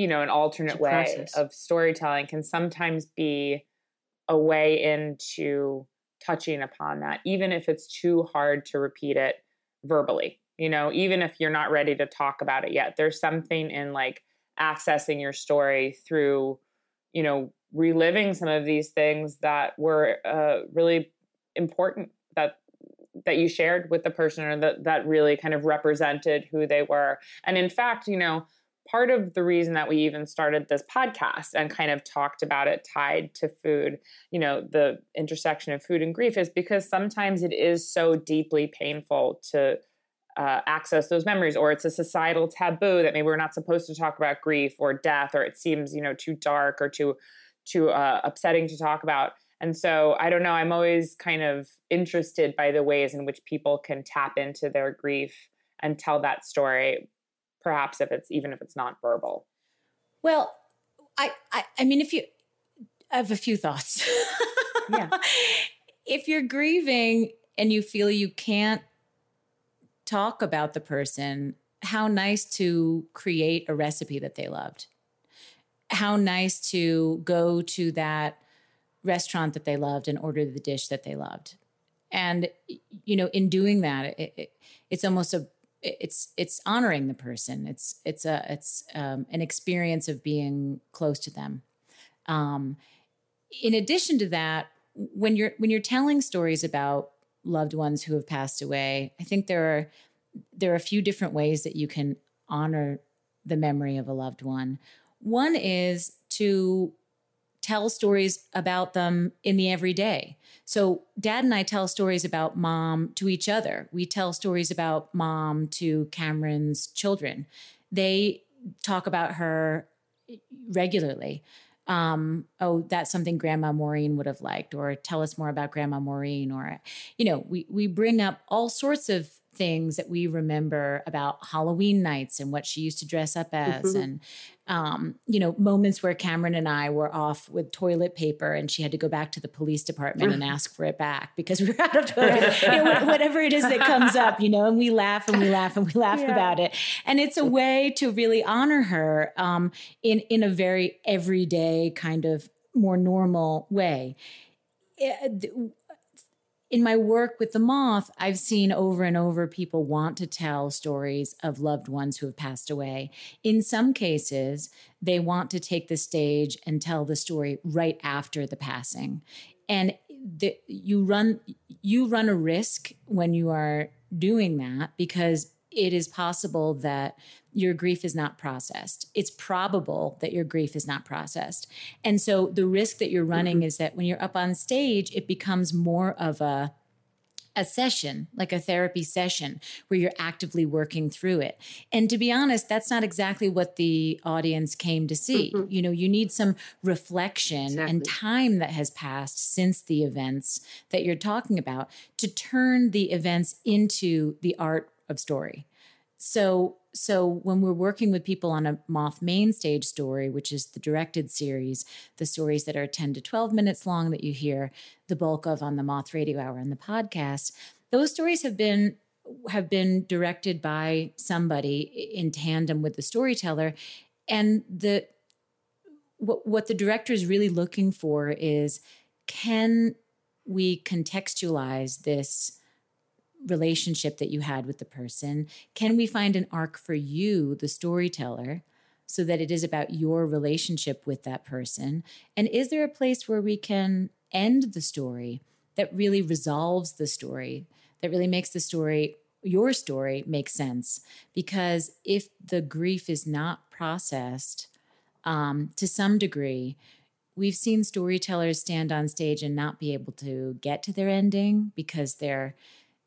you know, an alternate way process. of storytelling can sometimes be a way into touching upon that, even if it's too hard to repeat it verbally. You know, even if you're not ready to talk about it yet, there's something in like accessing your story through, you know, reliving some of these things that were uh, really important that that you shared with the person or that that really kind of represented who they were and in fact you know part of the reason that we even started this podcast and kind of talked about it tied to food you know the intersection of food and grief is because sometimes it is so deeply painful to uh, access those memories or it's a societal taboo that maybe we're not supposed to talk about grief or death or it seems you know too dark or too too uh, upsetting to talk about. And so I don't know, I'm always kind of interested by the ways in which people can tap into their grief and tell that story, perhaps if it's even if it's not verbal. Well, I I, I mean if you I have a few thoughts. yeah. If you're grieving and you feel you can't talk about the person, how nice to create a recipe that they loved. How nice to go to that restaurant that they loved and order the dish that they loved. And you know, in doing that, it, it, it's almost a it's it's honoring the person. It's it's a it's um, an experience of being close to them. Um, in addition to that, when you're when you're telling stories about loved ones who have passed away, I think there are there are a few different ways that you can honor the memory of a loved one. One is to tell stories about them in the everyday. So, dad and I tell stories about mom to each other. We tell stories about mom to Cameron's children. They talk about her regularly. Um, oh, that's something Grandma Maureen would have liked, or tell us more about Grandma Maureen, or, you know, we, we bring up all sorts of things that we remember about Halloween nights and what she used to dress up as, mm-hmm. and um, you know, moments where Cameron and I were off with toilet paper and she had to go back to the police department and ask for it back because we were out of toilet, you know, whatever it is that comes up, you know, and we laugh and we laugh and we laugh yeah. about it. And it's a way to really honor her um, in in a very everyday kind of more normal way. It, eh, in my work with the moth, I've seen over and over people want to tell stories of loved ones who have passed away. In some cases, they want to take the stage and tell the story right after the passing. And the, you run you run a risk when you are doing that because it is possible that your grief is not processed. It's probable that your grief is not processed. And so the risk that you're running mm-hmm. is that when you're up on stage, it becomes more of a a session, like a therapy session, where you're actively working through it. And to be honest, that's not exactly what the audience came to see. Mm-hmm. You know, you need some reflection exactly. and time that has passed since the events that you're talking about to turn the events into the art of story. So so when we're working with people on a moth main stage story which is the directed series the stories that are 10 to 12 minutes long that you hear the bulk of on the moth radio hour and the podcast those stories have been have been directed by somebody in tandem with the storyteller and the what, what the director is really looking for is can we contextualize this relationship that you had with the person? Can we find an arc for you, the storyteller, so that it is about your relationship with that person? And is there a place where we can end the story that really resolves the story, that really makes the story, your story, make sense. Because if the grief is not processed um, to some degree, we've seen storytellers stand on stage and not be able to get to their ending because they're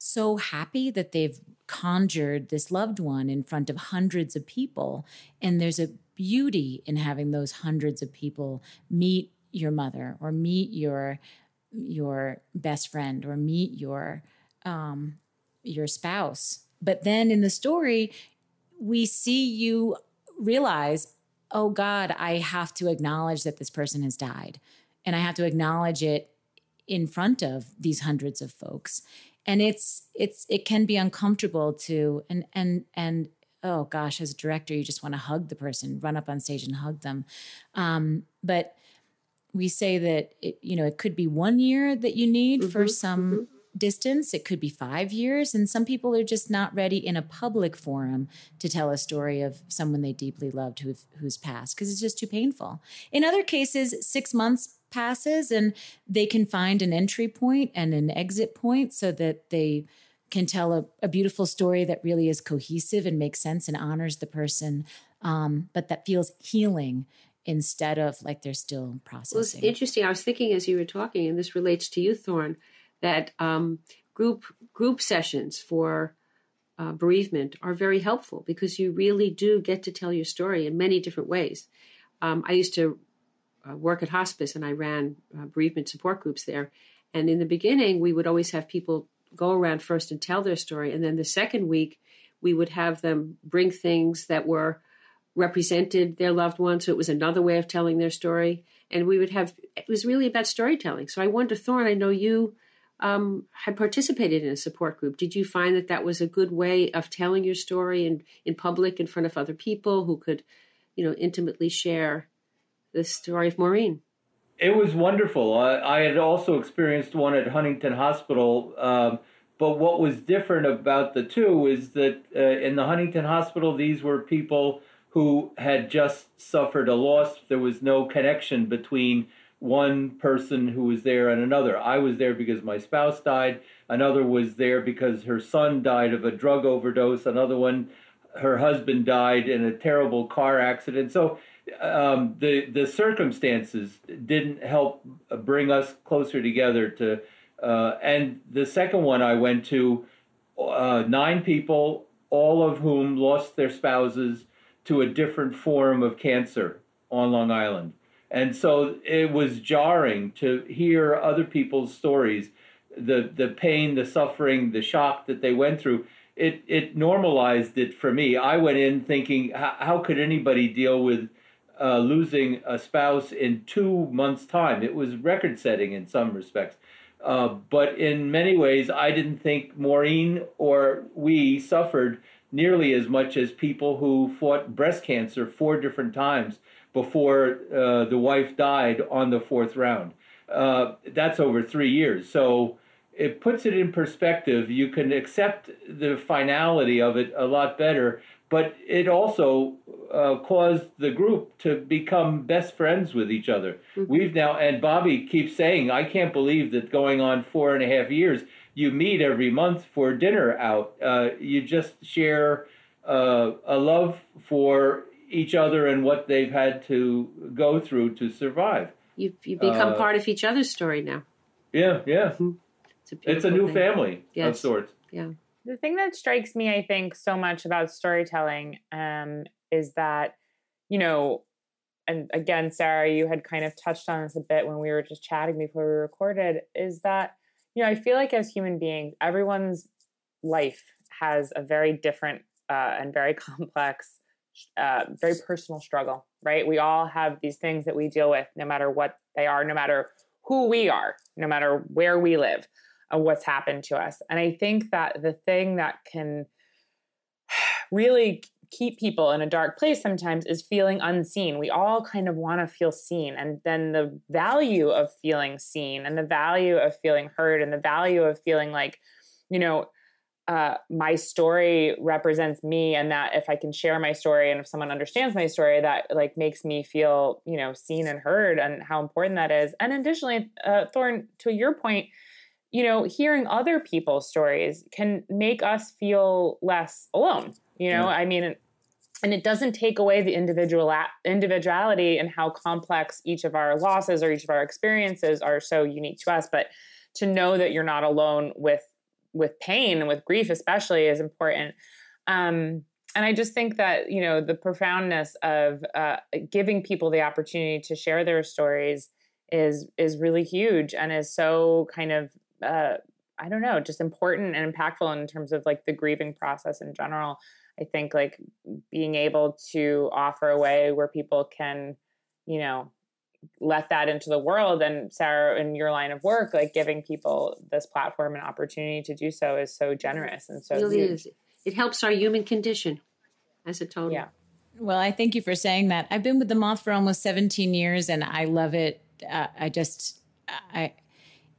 so happy that they've conjured this loved one in front of hundreds of people. And there's a beauty in having those hundreds of people meet your mother or meet your your best friend or meet your um, your spouse. But then in the story, we see you realize, oh God, I have to acknowledge that this person has died, and I have to acknowledge it in front of these hundreds of folks and it's it's it can be uncomfortable to and and and oh gosh as a director you just want to hug the person run up on stage and hug them. Um, but we say that it, you know it could be one year that you need mm-hmm, for some mm-hmm. distance. It could be five years. And some people are just not ready in a public forum to tell a story of someone they deeply loved who, who's passed because it's just too painful. In other cases six months passes and they can find an entry point and an exit point so that they can tell a, a beautiful story that really is cohesive and makes sense and honors the person um, but that feels healing instead of like they're still processing. Well, it's interesting. I was thinking as you were talking, and this relates to you, Thorn, that um, group group sessions for uh, bereavement are very helpful because you really do get to tell your story in many different ways. Um, I used to uh, work at hospice and I ran uh, bereavement support groups there. And in the beginning, we would always have people go around first and tell their story. And then the second week, we would have them bring things that were represented their loved ones. So it was another way of telling their story. And we would have, it was really about storytelling. So I wonder, Thorn, I know you um, had participated in a support group. Did you find that that was a good way of telling your story in, in public in front of other people who could, you know, intimately share the story of Maureen. It was wonderful. I, I had also experienced one at Huntington Hospital. Um, but what was different about the two is that uh, in the Huntington Hospital, these were people who had just suffered a loss. There was no connection between one person who was there and another. I was there because my spouse died. Another was there because her son died of a drug overdose. Another one, her husband died in a terrible car accident. So um, the the circumstances didn't help bring us closer together. To uh, and the second one I went to, uh, nine people, all of whom lost their spouses to a different form of cancer on Long Island, and so it was jarring to hear other people's stories, the the pain, the suffering, the shock that they went through. It it normalized it for me. I went in thinking, how, how could anybody deal with uh, losing a spouse in two months' time. It was record setting in some respects. Uh, but in many ways, I didn't think Maureen or we suffered nearly as much as people who fought breast cancer four different times before uh, the wife died on the fourth round. Uh, that's over three years. So it puts it in perspective. You can accept the finality of it a lot better but it also uh, caused the group to become best friends with each other. Mm-hmm. We've now, and Bobby keeps saying, I can't believe that going on four and a half years, you meet every month for dinner out. Uh, you just share uh, a love for each other and what they've had to go through to survive. You you become uh, part of each other's story now. Yeah, yeah. Mm-hmm. It's, a, it's a new thing. family yes. of sorts. Yeah the thing that strikes me, I think, so much about storytelling um, is that, you know, and again, Sarah, you had kind of touched on this a bit when we were just chatting before we recorded, is that, you know, I feel like as human beings, everyone's life has a very different uh, and very complex, uh, very personal struggle, right? We all have these things that we deal with, no matter what they are, no matter who we are, no matter where we live what's happened to us. And I think that the thing that can really keep people in a dark place sometimes is feeling unseen. We all kind of want to feel seen. And then the value of feeling seen and the value of feeling heard and the value of feeling like, you know, uh, my story represents me and that if i can share my story and if someone understands my story that like makes me feel you know seen and heard and how important that is and additionally uh, thorn to your point you know hearing other people's stories can make us feel less alone you know yeah. i mean and it doesn't take away the individual individuality and how complex each of our losses or each of our experiences are so unique to us but to know that you're not alone with with pain and with grief especially is important um, and i just think that you know the profoundness of uh, giving people the opportunity to share their stories is is really huge and is so kind of uh, i don't know just important and impactful in terms of like the grieving process in general. I think like being able to offer a way where people can you know let that into the world and sarah in your line of work like giving people this platform and opportunity to do so is so generous and so it really is. It helps our human condition as a total. Yeah. Well i thank you for saying that. I've been with the moth for almost 17 years and i love it. Uh, i just i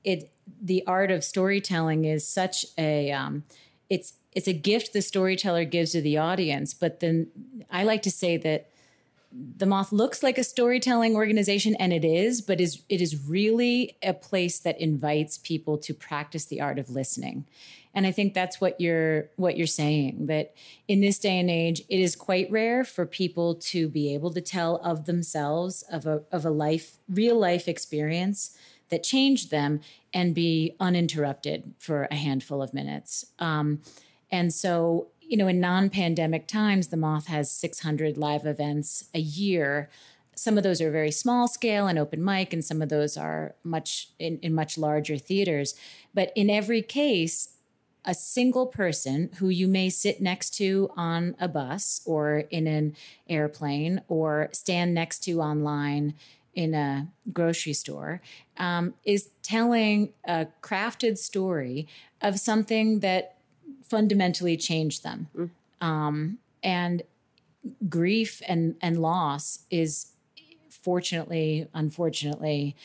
it the art of storytelling is such a um, it's it's a gift the storyteller gives to the audience but then i like to say that the moth looks like a storytelling organization and it is but is it is really a place that invites people to practice the art of listening. And i think that's what you're what you're saying that in this day and age it is quite rare for people to be able to tell of themselves of a of a life real life experience that changed them and be uninterrupted for a handful of minutes um, and so you know, in non pandemic times, the Moth has 600 live events a year. Some of those are very small scale and open mic, and some of those are much in, in much larger theaters. But in every case, a single person who you may sit next to on a bus or in an airplane or stand next to online in a grocery store um, is telling a crafted story of something that fundamentally changed them. Mm. Um, and grief and, and loss is fortunately, unfortunately,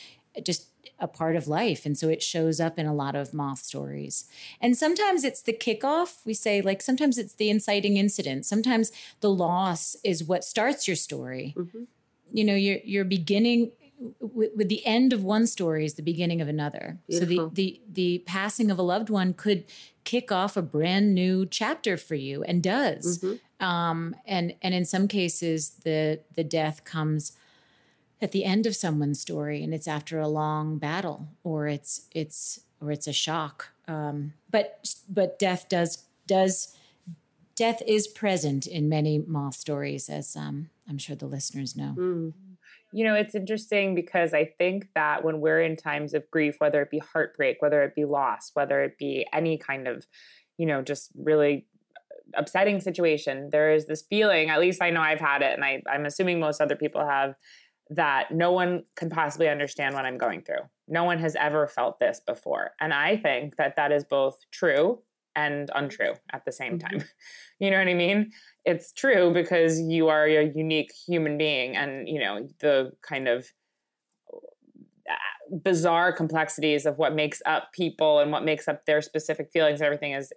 just a part of life. And so it shows up in a lot of moth stories. And sometimes it's the kickoff. We say, like, sometimes it's the inciting incident. Sometimes the loss is what starts your story. Mm-hmm. You know, you're, you're beginning with, with, the end of one story is the beginning of another. Beautiful. So the, the the passing of a loved one could kick off a brand new chapter for you and does. Mm-hmm. Um, and and in some cases the the death comes at the end of someone's story and it's after a long battle or it's it's or it's a shock. Um, but but death does does death is present in many moth stories as um, I'm sure the listeners know. Mm you know, it's interesting because I think that when we're in times of grief, whether it be heartbreak, whether it be loss, whether it be any kind of, you know, just really upsetting situation, there is this feeling, at least I know I've had it, and I, I'm assuming most other people have, that no one can possibly understand what I'm going through. No one has ever felt this before. And I think that that is both true and untrue at the same time. Mm-hmm. You know what I mean? It's true because you are a unique human being and, you know, the kind of uh, bizarre complexities of what makes up people and what makes up their specific feelings and everything is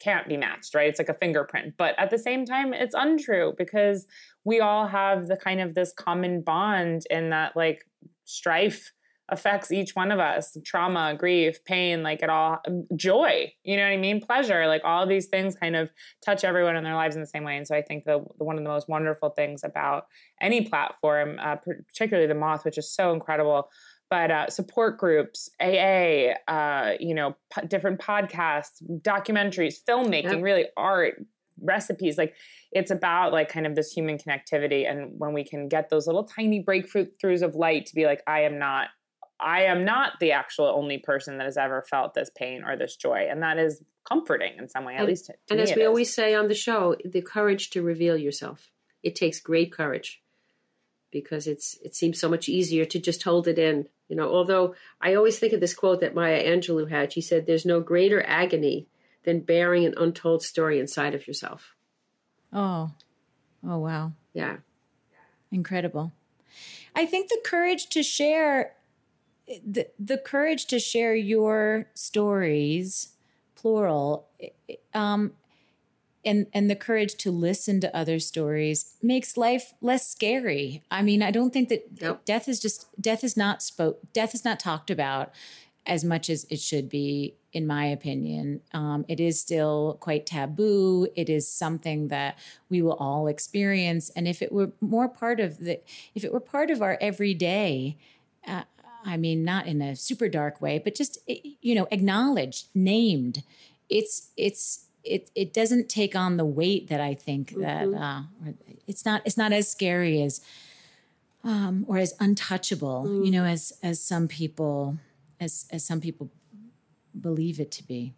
can't be matched right? It's like a fingerprint. But at the same time it's untrue because we all have the kind of this common bond in that like strife affects each one of us trauma grief pain like it all um, joy you know what i mean pleasure like all these things kind of touch everyone in their lives in the same way and so i think the, the one of the most wonderful things about any platform uh, particularly the moth which is so incredible but uh, support groups aa uh, you know p- different podcasts documentaries filmmaking yep. really art recipes like it's about like kind of this human connectivity and when we can get those little tiny breakthroughs of light to be like i am not I am not the actual only person that has ever felt this pain or this joy. And that is comforting in some way, at and, least. To, and as we always say on the show, the courage to reveal yourself. It takes great courage because it's it seems so much easier to just hold it in. You know, although I always think of this quote that Maya Angelou had. She said, There's no greater agony than bearing an untold story inside of yourself. Oh. Oh wow. Yeah. Incredible. I think the courage to share the, the courage to share your stories plural. Um, and and the courage to listen to other stories makes life less scary. I mean, I don't think that Yep. death is just death is not spoke death is not talked about as much as it should be, in my opinion. Um, it is still quite taboo. It is something that we will all experience, and if it were more part of the, if it were part of our everyday. Uh, I mean, not in a super dark way, but just eh, you know, acknowledged, named. It's it's it it doesn't take on the weight that I think that uh, it's not it's not as scary as um, or as untouchable, you know, as as some people as as some people believe it to be.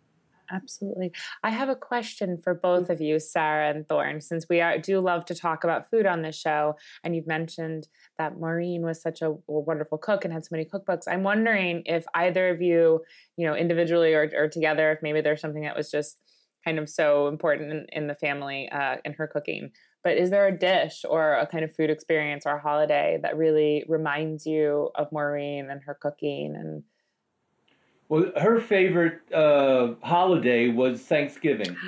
Absolutely. I have a question for both of you, Sarah and Thorn, since we are, do love to talk about food on this show. And you've mentioned that Maureen was such a, a wonderful cook and had so many cookbooks. I'm wondering if either of you, you know, individually or, or together, if maybe there's something that was just kind of so important in, in the family uh, in her cooking. But is there a dish or a kind of food experience or a holiday that really reminds you of Maureen and her cooking and Well, her favorite uh, holiday was Thanksgiving.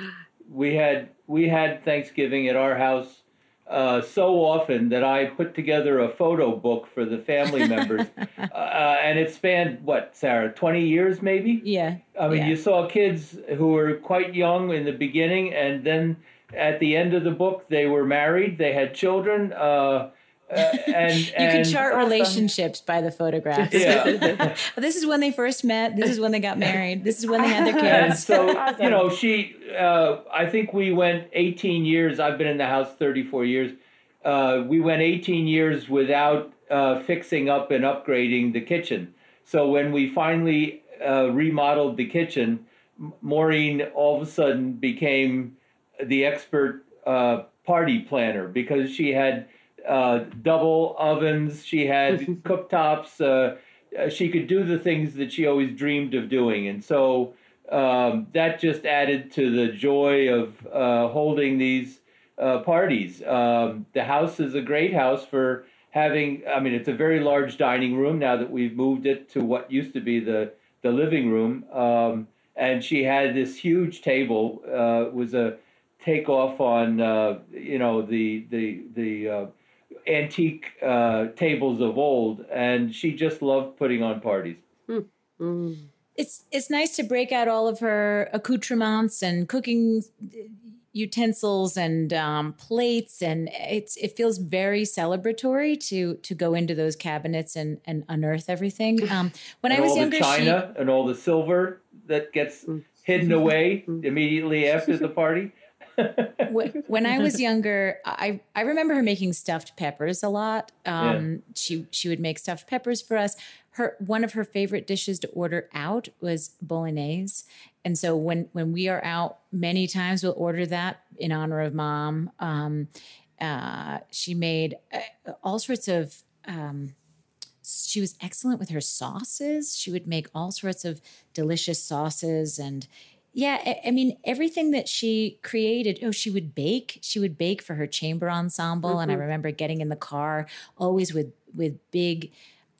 We had we had Thanksgiving at our house uh, so often that I put together a photo book for the family members, uh, and it spanned what Sarah twenty years maybe. Yeah. I mean, Yeah. you saw kids who were quite young in the beginning, and then at the end of the book, they were married, they had children, uh, uh, and You and can chart relationships by the photographs. Yeah. this is when they first met. This is when they got married. This is when they had their And kids. so, Awesome. you know, she, uh, I think we went 18 years. I've been in the house 34 years. Uh, we went 18 years without uh, fixing up and upgrading the kitchen. So when we finally uh, remodeled the kitchen, Maureen all of a sudden became the expert uh, party planner because she had uh, double ovens, she had cooktops. Uh, uh, she could do the things that she always dreamed of doing, and so um, that just added to the joy of uh, holding these uh, parties. Um, the house is a great house for having. I mean, it's a very large dining room now that we've moved it to what used to be the the living room. Um, and she had this huge table. Uh, it was a takeoff on uh, you know the the the uh, antique uh, tables of old, and she just loved putting on parties. Mm. it's it's nice to break out all of her accoutrements and cooking utensils and um, plates and it's it feels very celebratory to to go into those cabinets and and unearth everything um, when and i was all younger the china and all the silver that gets hidden away immediately after the party. Wh- when I was younger, I I remember her making stuffed peppers a lot. Um, She she would make stuffed peppers for us. Her one of her favorite dishes to order out was bolognese, and so when when we are out, many times we'll order that in honor of mom. Um, uh, she made uh, all sorts of. Um, she was excellent with her sauces. She would make all sorts of delicious sauces and yeah, I, I mean everything that she created. Oh, she would bake. She would bake for her chamber ensemble, and I remember getting in the car always with with big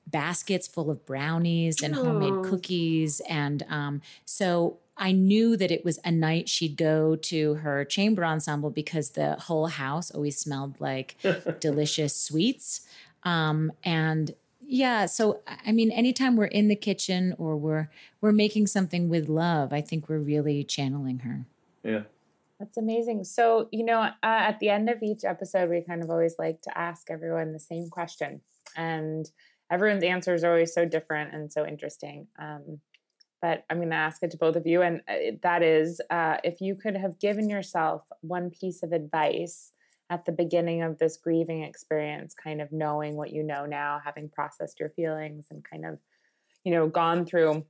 baskets full of brownies and homemade Oh. cookies, and um, so I knew that it was a night she'd go to her chamber ensemble because the whole house always smelled like delicious sweets. Um, and yeah, so I mean, anytime we're in the kitchen or we're we're making something with love, I think we're really channeling her. Yeah. That's amazing. So, you know, uh, at the end of each episode, we kind of always like to ask everyone the same question. And everyone's answers are always so different and so interesting. Um, but I'm going to ask it to both of you. And uh, that is uh, if you could have given yourself one piece of advice at the beginning of this grieving experience, kind of knowing what you know now, having processed your feelings and kind of, you know, gone through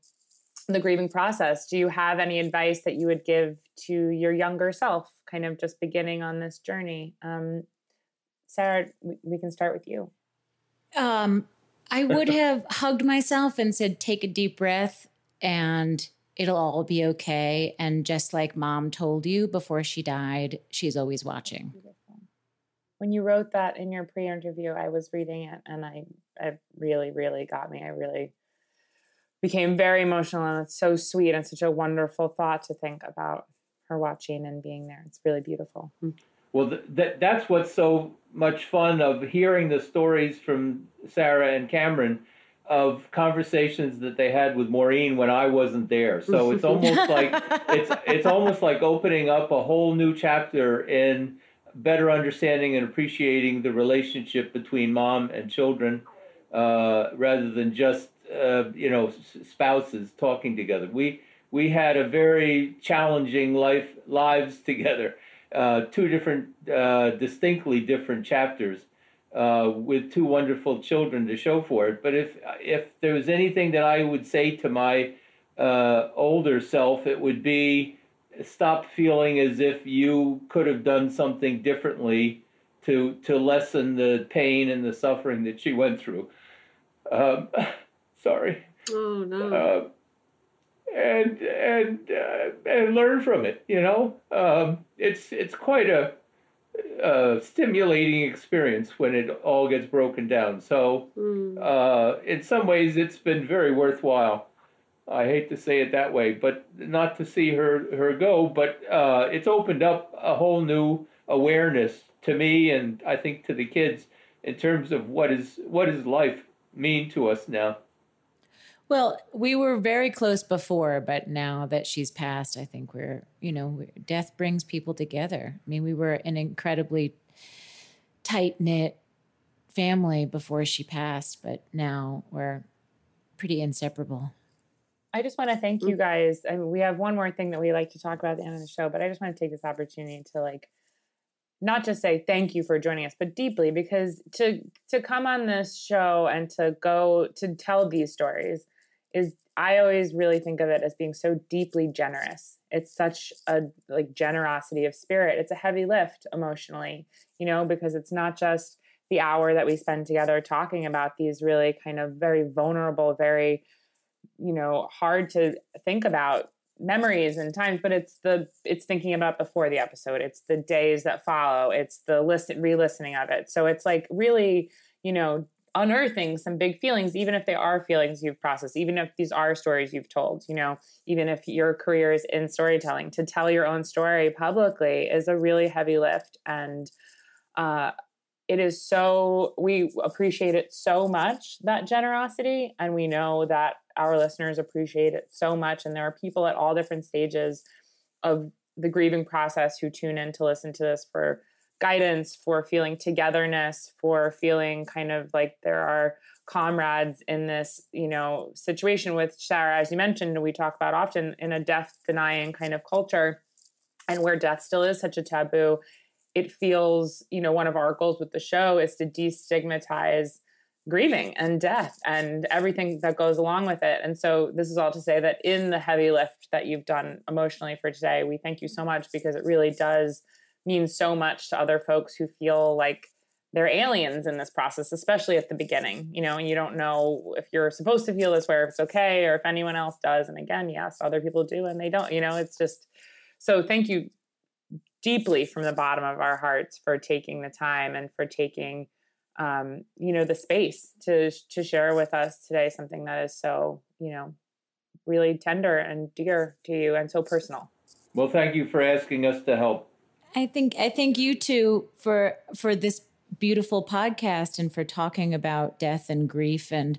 the grieving process, do you have any advice that you would give to your younger self, kind of just beginning on this journey? Um, Sarah, we, we can start with you. Um, I would have hugged myself and said, "Take a deep breath, and it'll all be okay." And just like mom told you before she died, she's always watching. When you wrote that in your pre-interview, I was reading it, and I, it really, really got me. I really became very emotional and it's so sweet and such a wonderful thought to think about her watching and being there. It's really beautiful. Hmm. Well, th- th- that's what's so much fun of hearing the stories from Sarah and Cameron of conversations that they had with Maureen when I wasn't there. So it's almost like it's it's almost like opening up a whole new chapter in better understanding and appreciating the relationship between mom and children, uh, rather than just uh, you know spouses talking together. We we had a very challenging life lives together, uh, two different uh, distinctly different chapters uh, with two wonderful children to show for it. But if if there was anything that I would say to my uh, older self, it would be stop feeling as if you could have done something differently to to lessen the pain and the suffering that she went through. Um, sorry. Oh no. Uh, and and uh, and learn from it. You know, um, it's it's quite a, a stimulating experience when it all gets broken down. So, Mm. uh, in some ways, it's been very worthwhile. I hate to say it that way, but not to see her her go. But uh, it's opened up a whole new awareness to me, and I think to the kids in terms of what is what does life mean to us now. Well, we were very close before, but now that she's passed, I think we're, you know, death brings people together. I mean, we were an incredibly tight knit family before she passed, but now we're pretty inseparable. I just want to thank mm. you guys. I mean, we have one more thing that we like to talk about at the end of the show, but I just want to take this opportunity to like not just say thank you for joining us, but deeply because to to come on this show and to go to tell these stories is I always really think of it as being so deeply generous. It's such a like generosity of spirit. It's a heavy lift emotionally, you know, because it's not just the hour that we spend together talking about these really kind of very vulnerable, very you know hard to think about memories and times but it's the it's thinking about before the episode. It's the days that follow. It's the listen re-listening of it. So it's like really you know unearthing some big feelings even if they are feelings you've processed even if these are stories you've told you know even if your career is in storytelling to tell your own story publicly is a really heavy lift. And uh it is so we appreciate it so much that generosity and we know that our listeners appreciate it so much and there are people at all different stages of the grieving process who tune in to listen to this for guidance for feeling togetherness for feeling kind of like there are comrades in this you know situation with sarah. As you mentioned we talk about often in a death denying kind of culture and where death still is such a taboo it feels you know one of our goals with the show is to destigmatize grieving and death and everything that goes along with it. And so this is all to say that in the heavy lift that you've done emotionally for today we thank you so much because it really does mean so much to other folks who feel like they're aliens in this process especially at the beginning you know and you don't know if you're supposed to feel this way or if it's okay or if anyone else does. And again yes other people do and they don't you know it's just so thank you deeply from the bottom of our hearts for taking the time and for taking um, you know the space to to share with us today something that is so you know really tender and dear to you and so personal Well, thank you for asking us to help. I think I thank you too for for this beautiful podcast and for talking about death and grief and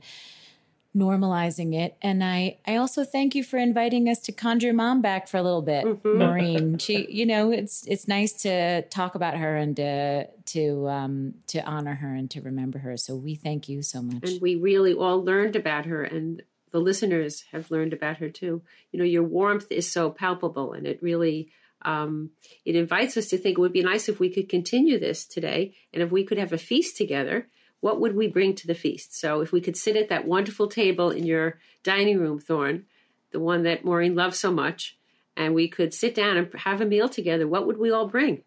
normalizing it. And I I also thank you for inviting us to conjure mom back for a little bit, Mhm. Maureen. She, you know, it's it's nice to talk about her and to to um to honor her and to remember her. So we thank you so much. And we really all learned about her, and the listeners have learned about her too. You know, your warmth is so palpable, and it really um, it invites us to think it would be nice if we could continue this today, and if we could have a feast together. What would we bring to the feast? So, if we could sit at that wonderful table in your dining room, Thorn, the one that Maureen loves so much, and we could sit down and have a meal together, what would we all bring?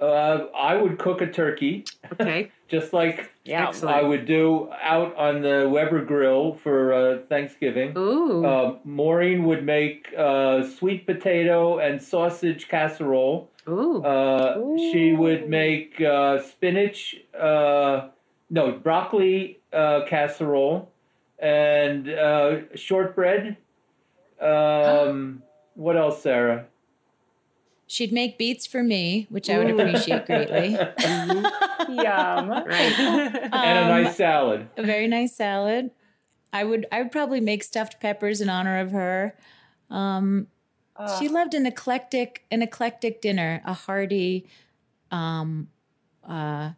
Uh, I would cook a turkey, Okay. just like yeah I would do out on the Weber grill for uh, Thanksgiving. Ooh. Uh, Maureen would make uh, sweet potato and sausage casserole. Ooh. Uh, she would make uh, spinach, uh, no, broccoli uh, casserole, and uh, shortbread. Um, what else, Sarah? She'd make beets for me, which I would appreciate greatly. Yum. Right. and a Um, nice salad. a very nice salad. I would I would probably make stuffed peppers in honor of her. Um, she loved an eclectic an eclectic dinner, a hearty, um, uh,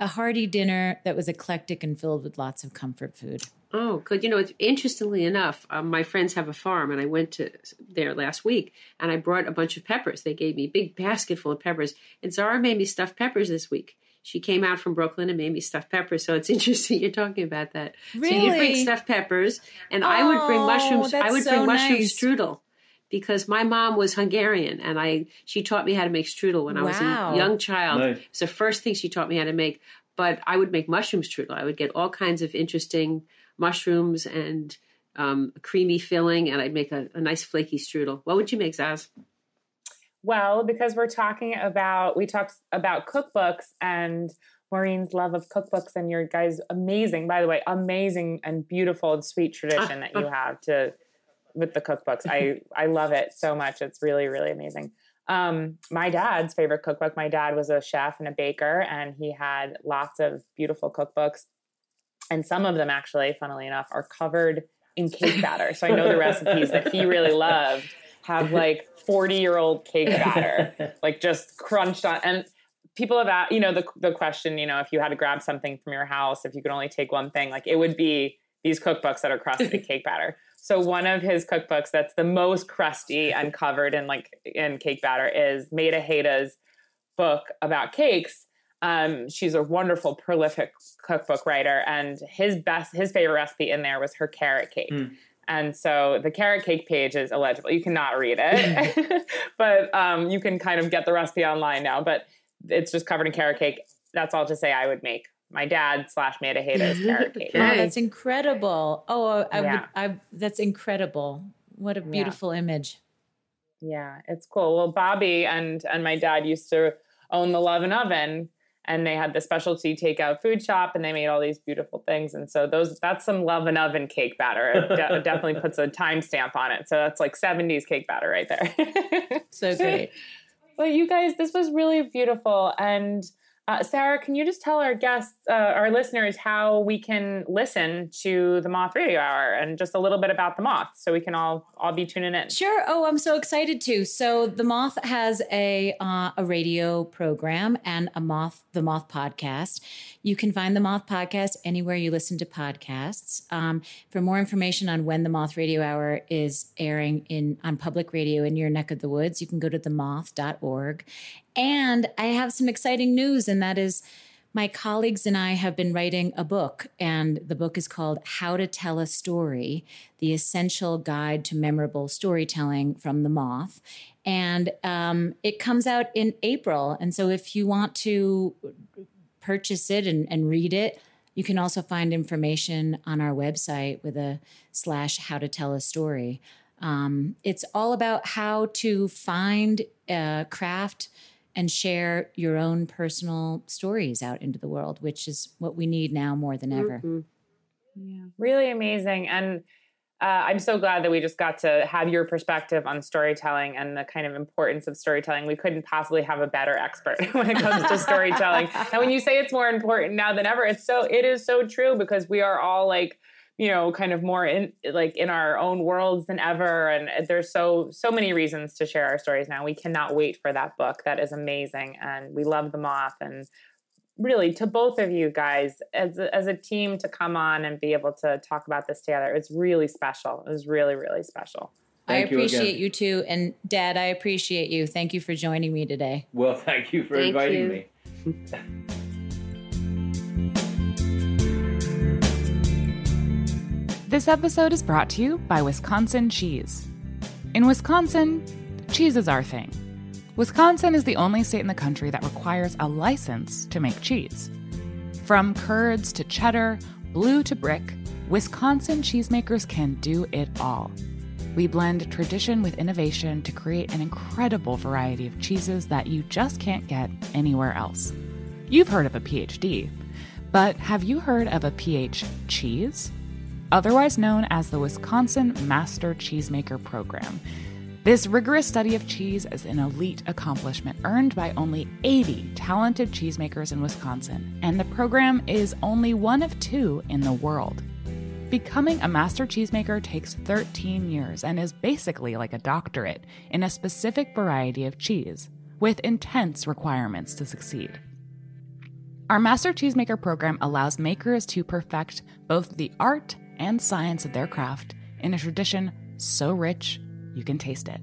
a hearty dinner that was eclectic and filled with lots of comfort food. Oh, good. You know, it's, interestingly enough, um, my friends have a farm, and I went to there last week, and I brought a bunch of peppers. They gave me a big basket full of peppers, and Zara made me stuffed peppers this week. She came out from Brooklyn and made me stuffed peppers. So it's interesting you're talking about that. So you bring Really? stuffed peppers, and I would bring Oh, mushrooms. I would so bring mushroom nice. strudel because my mom was Hungarian, and I she taught me how to make strudel when I was a young child. Nice. It's the first thing she taught me how to make. But I would make mushroom strudel. I would get all kinds of interesting mushrooms and um, a creamy filling, and I'd make a, a nice flaky strudel. What would you make, Zaz? Well, because we're talking about we talked about cookbooks and Maureen's love of cookbooks and your guys' amazing, by the way, amazing and beautiful and sweet tradition that you have to with the cookbooks. I I love it so much. It's really really amazing. Um, my dad's favorite cookbook. My dad was a chef and a baker, and he had lots of beautiful cookbooks. And some of them, actually, funnily enough, are covered in cake batter. So I know the recipes that he really loved have like 40 year old cake batter, like just crunched on. And people have asked, you know, the, the question, you know, if you had to grab something from your house, if you could only take one thing, like it would be these cookbooks that are crusted in cake batter. So one of his cookbooks that's the most crusty and covered in like in cake batter is Maida Heatter's book about cakes. Um, she's a wonderful, prolific cookbook writer, and his best, his favorite recipe in there was her carrot cake. Mm. And so the carrot cake page is illegible. You cannot read it, but um, you can kind of get the recipe online now. But it's just covered in carrot cake. That's all to say I would make my dad slash Maida Heatter's carrot cake. Oh, that's incredible! Oh, I Yeah. would. I that's incredible. What a Yeah. beautiful image. Yeah, it's cool. Well, Bobby and and my dad used to own the Love and Oven, and they had the specialty takeout food shop, and they made all these beautiful things. And so those that's some Love and Oven cake batter. It de- definitely puts a timestamp on it. So that's like '70s cake batter right there. So great. Well, you guys, this was really beautiful. And uh, Sarah, can you just tell our guests, uh, our listeners, how we can listen to the Moth Radio Hour and just a little bit about the Moth, so we can all all be tuning in. Sure. Oh, I'm so excited too. So the Moth has a uh, a radio program and a Moth the Moth podcast. You can find the Moth podcast anywhere you listen to podcasts. Um, for more information on when the Moth Radio Hour is airing in on public radio in your neck of the woods, you can go to themoth.org. And I have some exciting news, and that is my colleagues and I have been writing a book, and the book is called How to Tell a Story The Essential Guide to Memorable Storytelling from the Moth. And um, it comes out in April. And so if you want to purchase it and, and read it, you can also find information on our website with a slash how to tell a story. Um, it's all about how to find, uh, craft, and share your own personal stories out into the world, which is what we need now more than ever. Mhm. Yeah, really amazing. And uh, I'm so glad that we just got to have your perspective on storytelling and the kind of importance of storytelling. We couldn't possibly have a better expert when it comes to storytelling. And when you say it's more important now than ever, it's so it is so true because we are all like you know kind of more in like in our own worlds than ever and uh, there's so so many reasons to share our stories now we cannot wait for that book that is amazing and we love the moth and really to both of you guys as a, as a team to come on and be able to talk about this together it's really special it was really really special I Thank you again. appreciate you, too. And Dad, I appreciate you. Thank you for joining me today. Well, thank you for Thank inviting you. me. This episode is brought to you by Wisconsin Cheese. In Wisconsin, cheese is our thing. Wisconsin is the only state in the country that requires a license to make cheese. From curds to cheddar, blue to brick, Wisconsin cheesemakers can do it all. We blend tradition with innovation to create an incredible variety of cheeses that you just can't get anywhere else. You've heard of a PhD, but have you heard of a PH cheese? Otherwise known as the Wisconsin Master Cheesemaker Program. This rigorous study of cheese is an elite accomplishment earned by only 80 talented cheesemakers in Wisconsin, and the program is only one of two in the world. Becoming a master cheesemaker takes 13 years and is basically like a doctorate in a specific variety of cheese, with intense requirements to succeed. Our Master Cheesemaker program allows makers to perfect both the art and science of their craft in a tradition so rich you can taste it.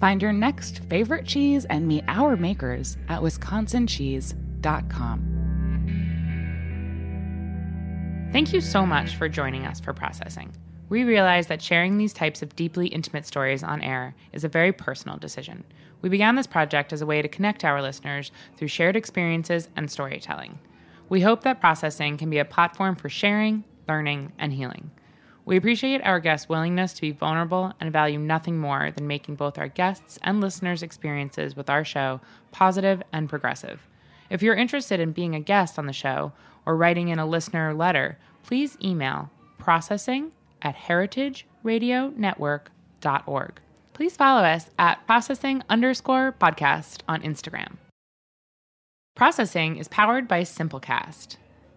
Find your next favorite cheese and meet our makers at wisconsincheese.com. Thank you so much for joining us for processing. We realize that sharing these types of deeply intimate stories on air is a very personal decision. We began this project as a way to connect our listeners through shared experiences and storytelling. We hope that processing can be a platform for sharing, learning, and healing. We appreciate our guests' willingness to be vulnerable and value nothing more than making both our guests and listeners' experiences with our show positive and progressive. If you're interested in being a guest on the show or writing in a listener letter, please email processing at heritageradionetwork.org. Please follow us at processing underscore podcast on Instagram. Processing is powered by Simplecast.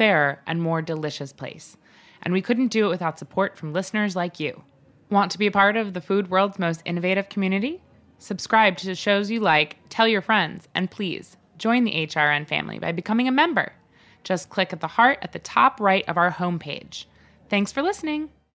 fairer, and more delicious place. And we couldn't do it without support from listeners like you. Want to be a part of the food world's most innovative community? Subscribe to shows you like, tell your friends, and please join the HRN family by becoming a member. Just click at the heart at the top right of our homepage. Thanks for listening.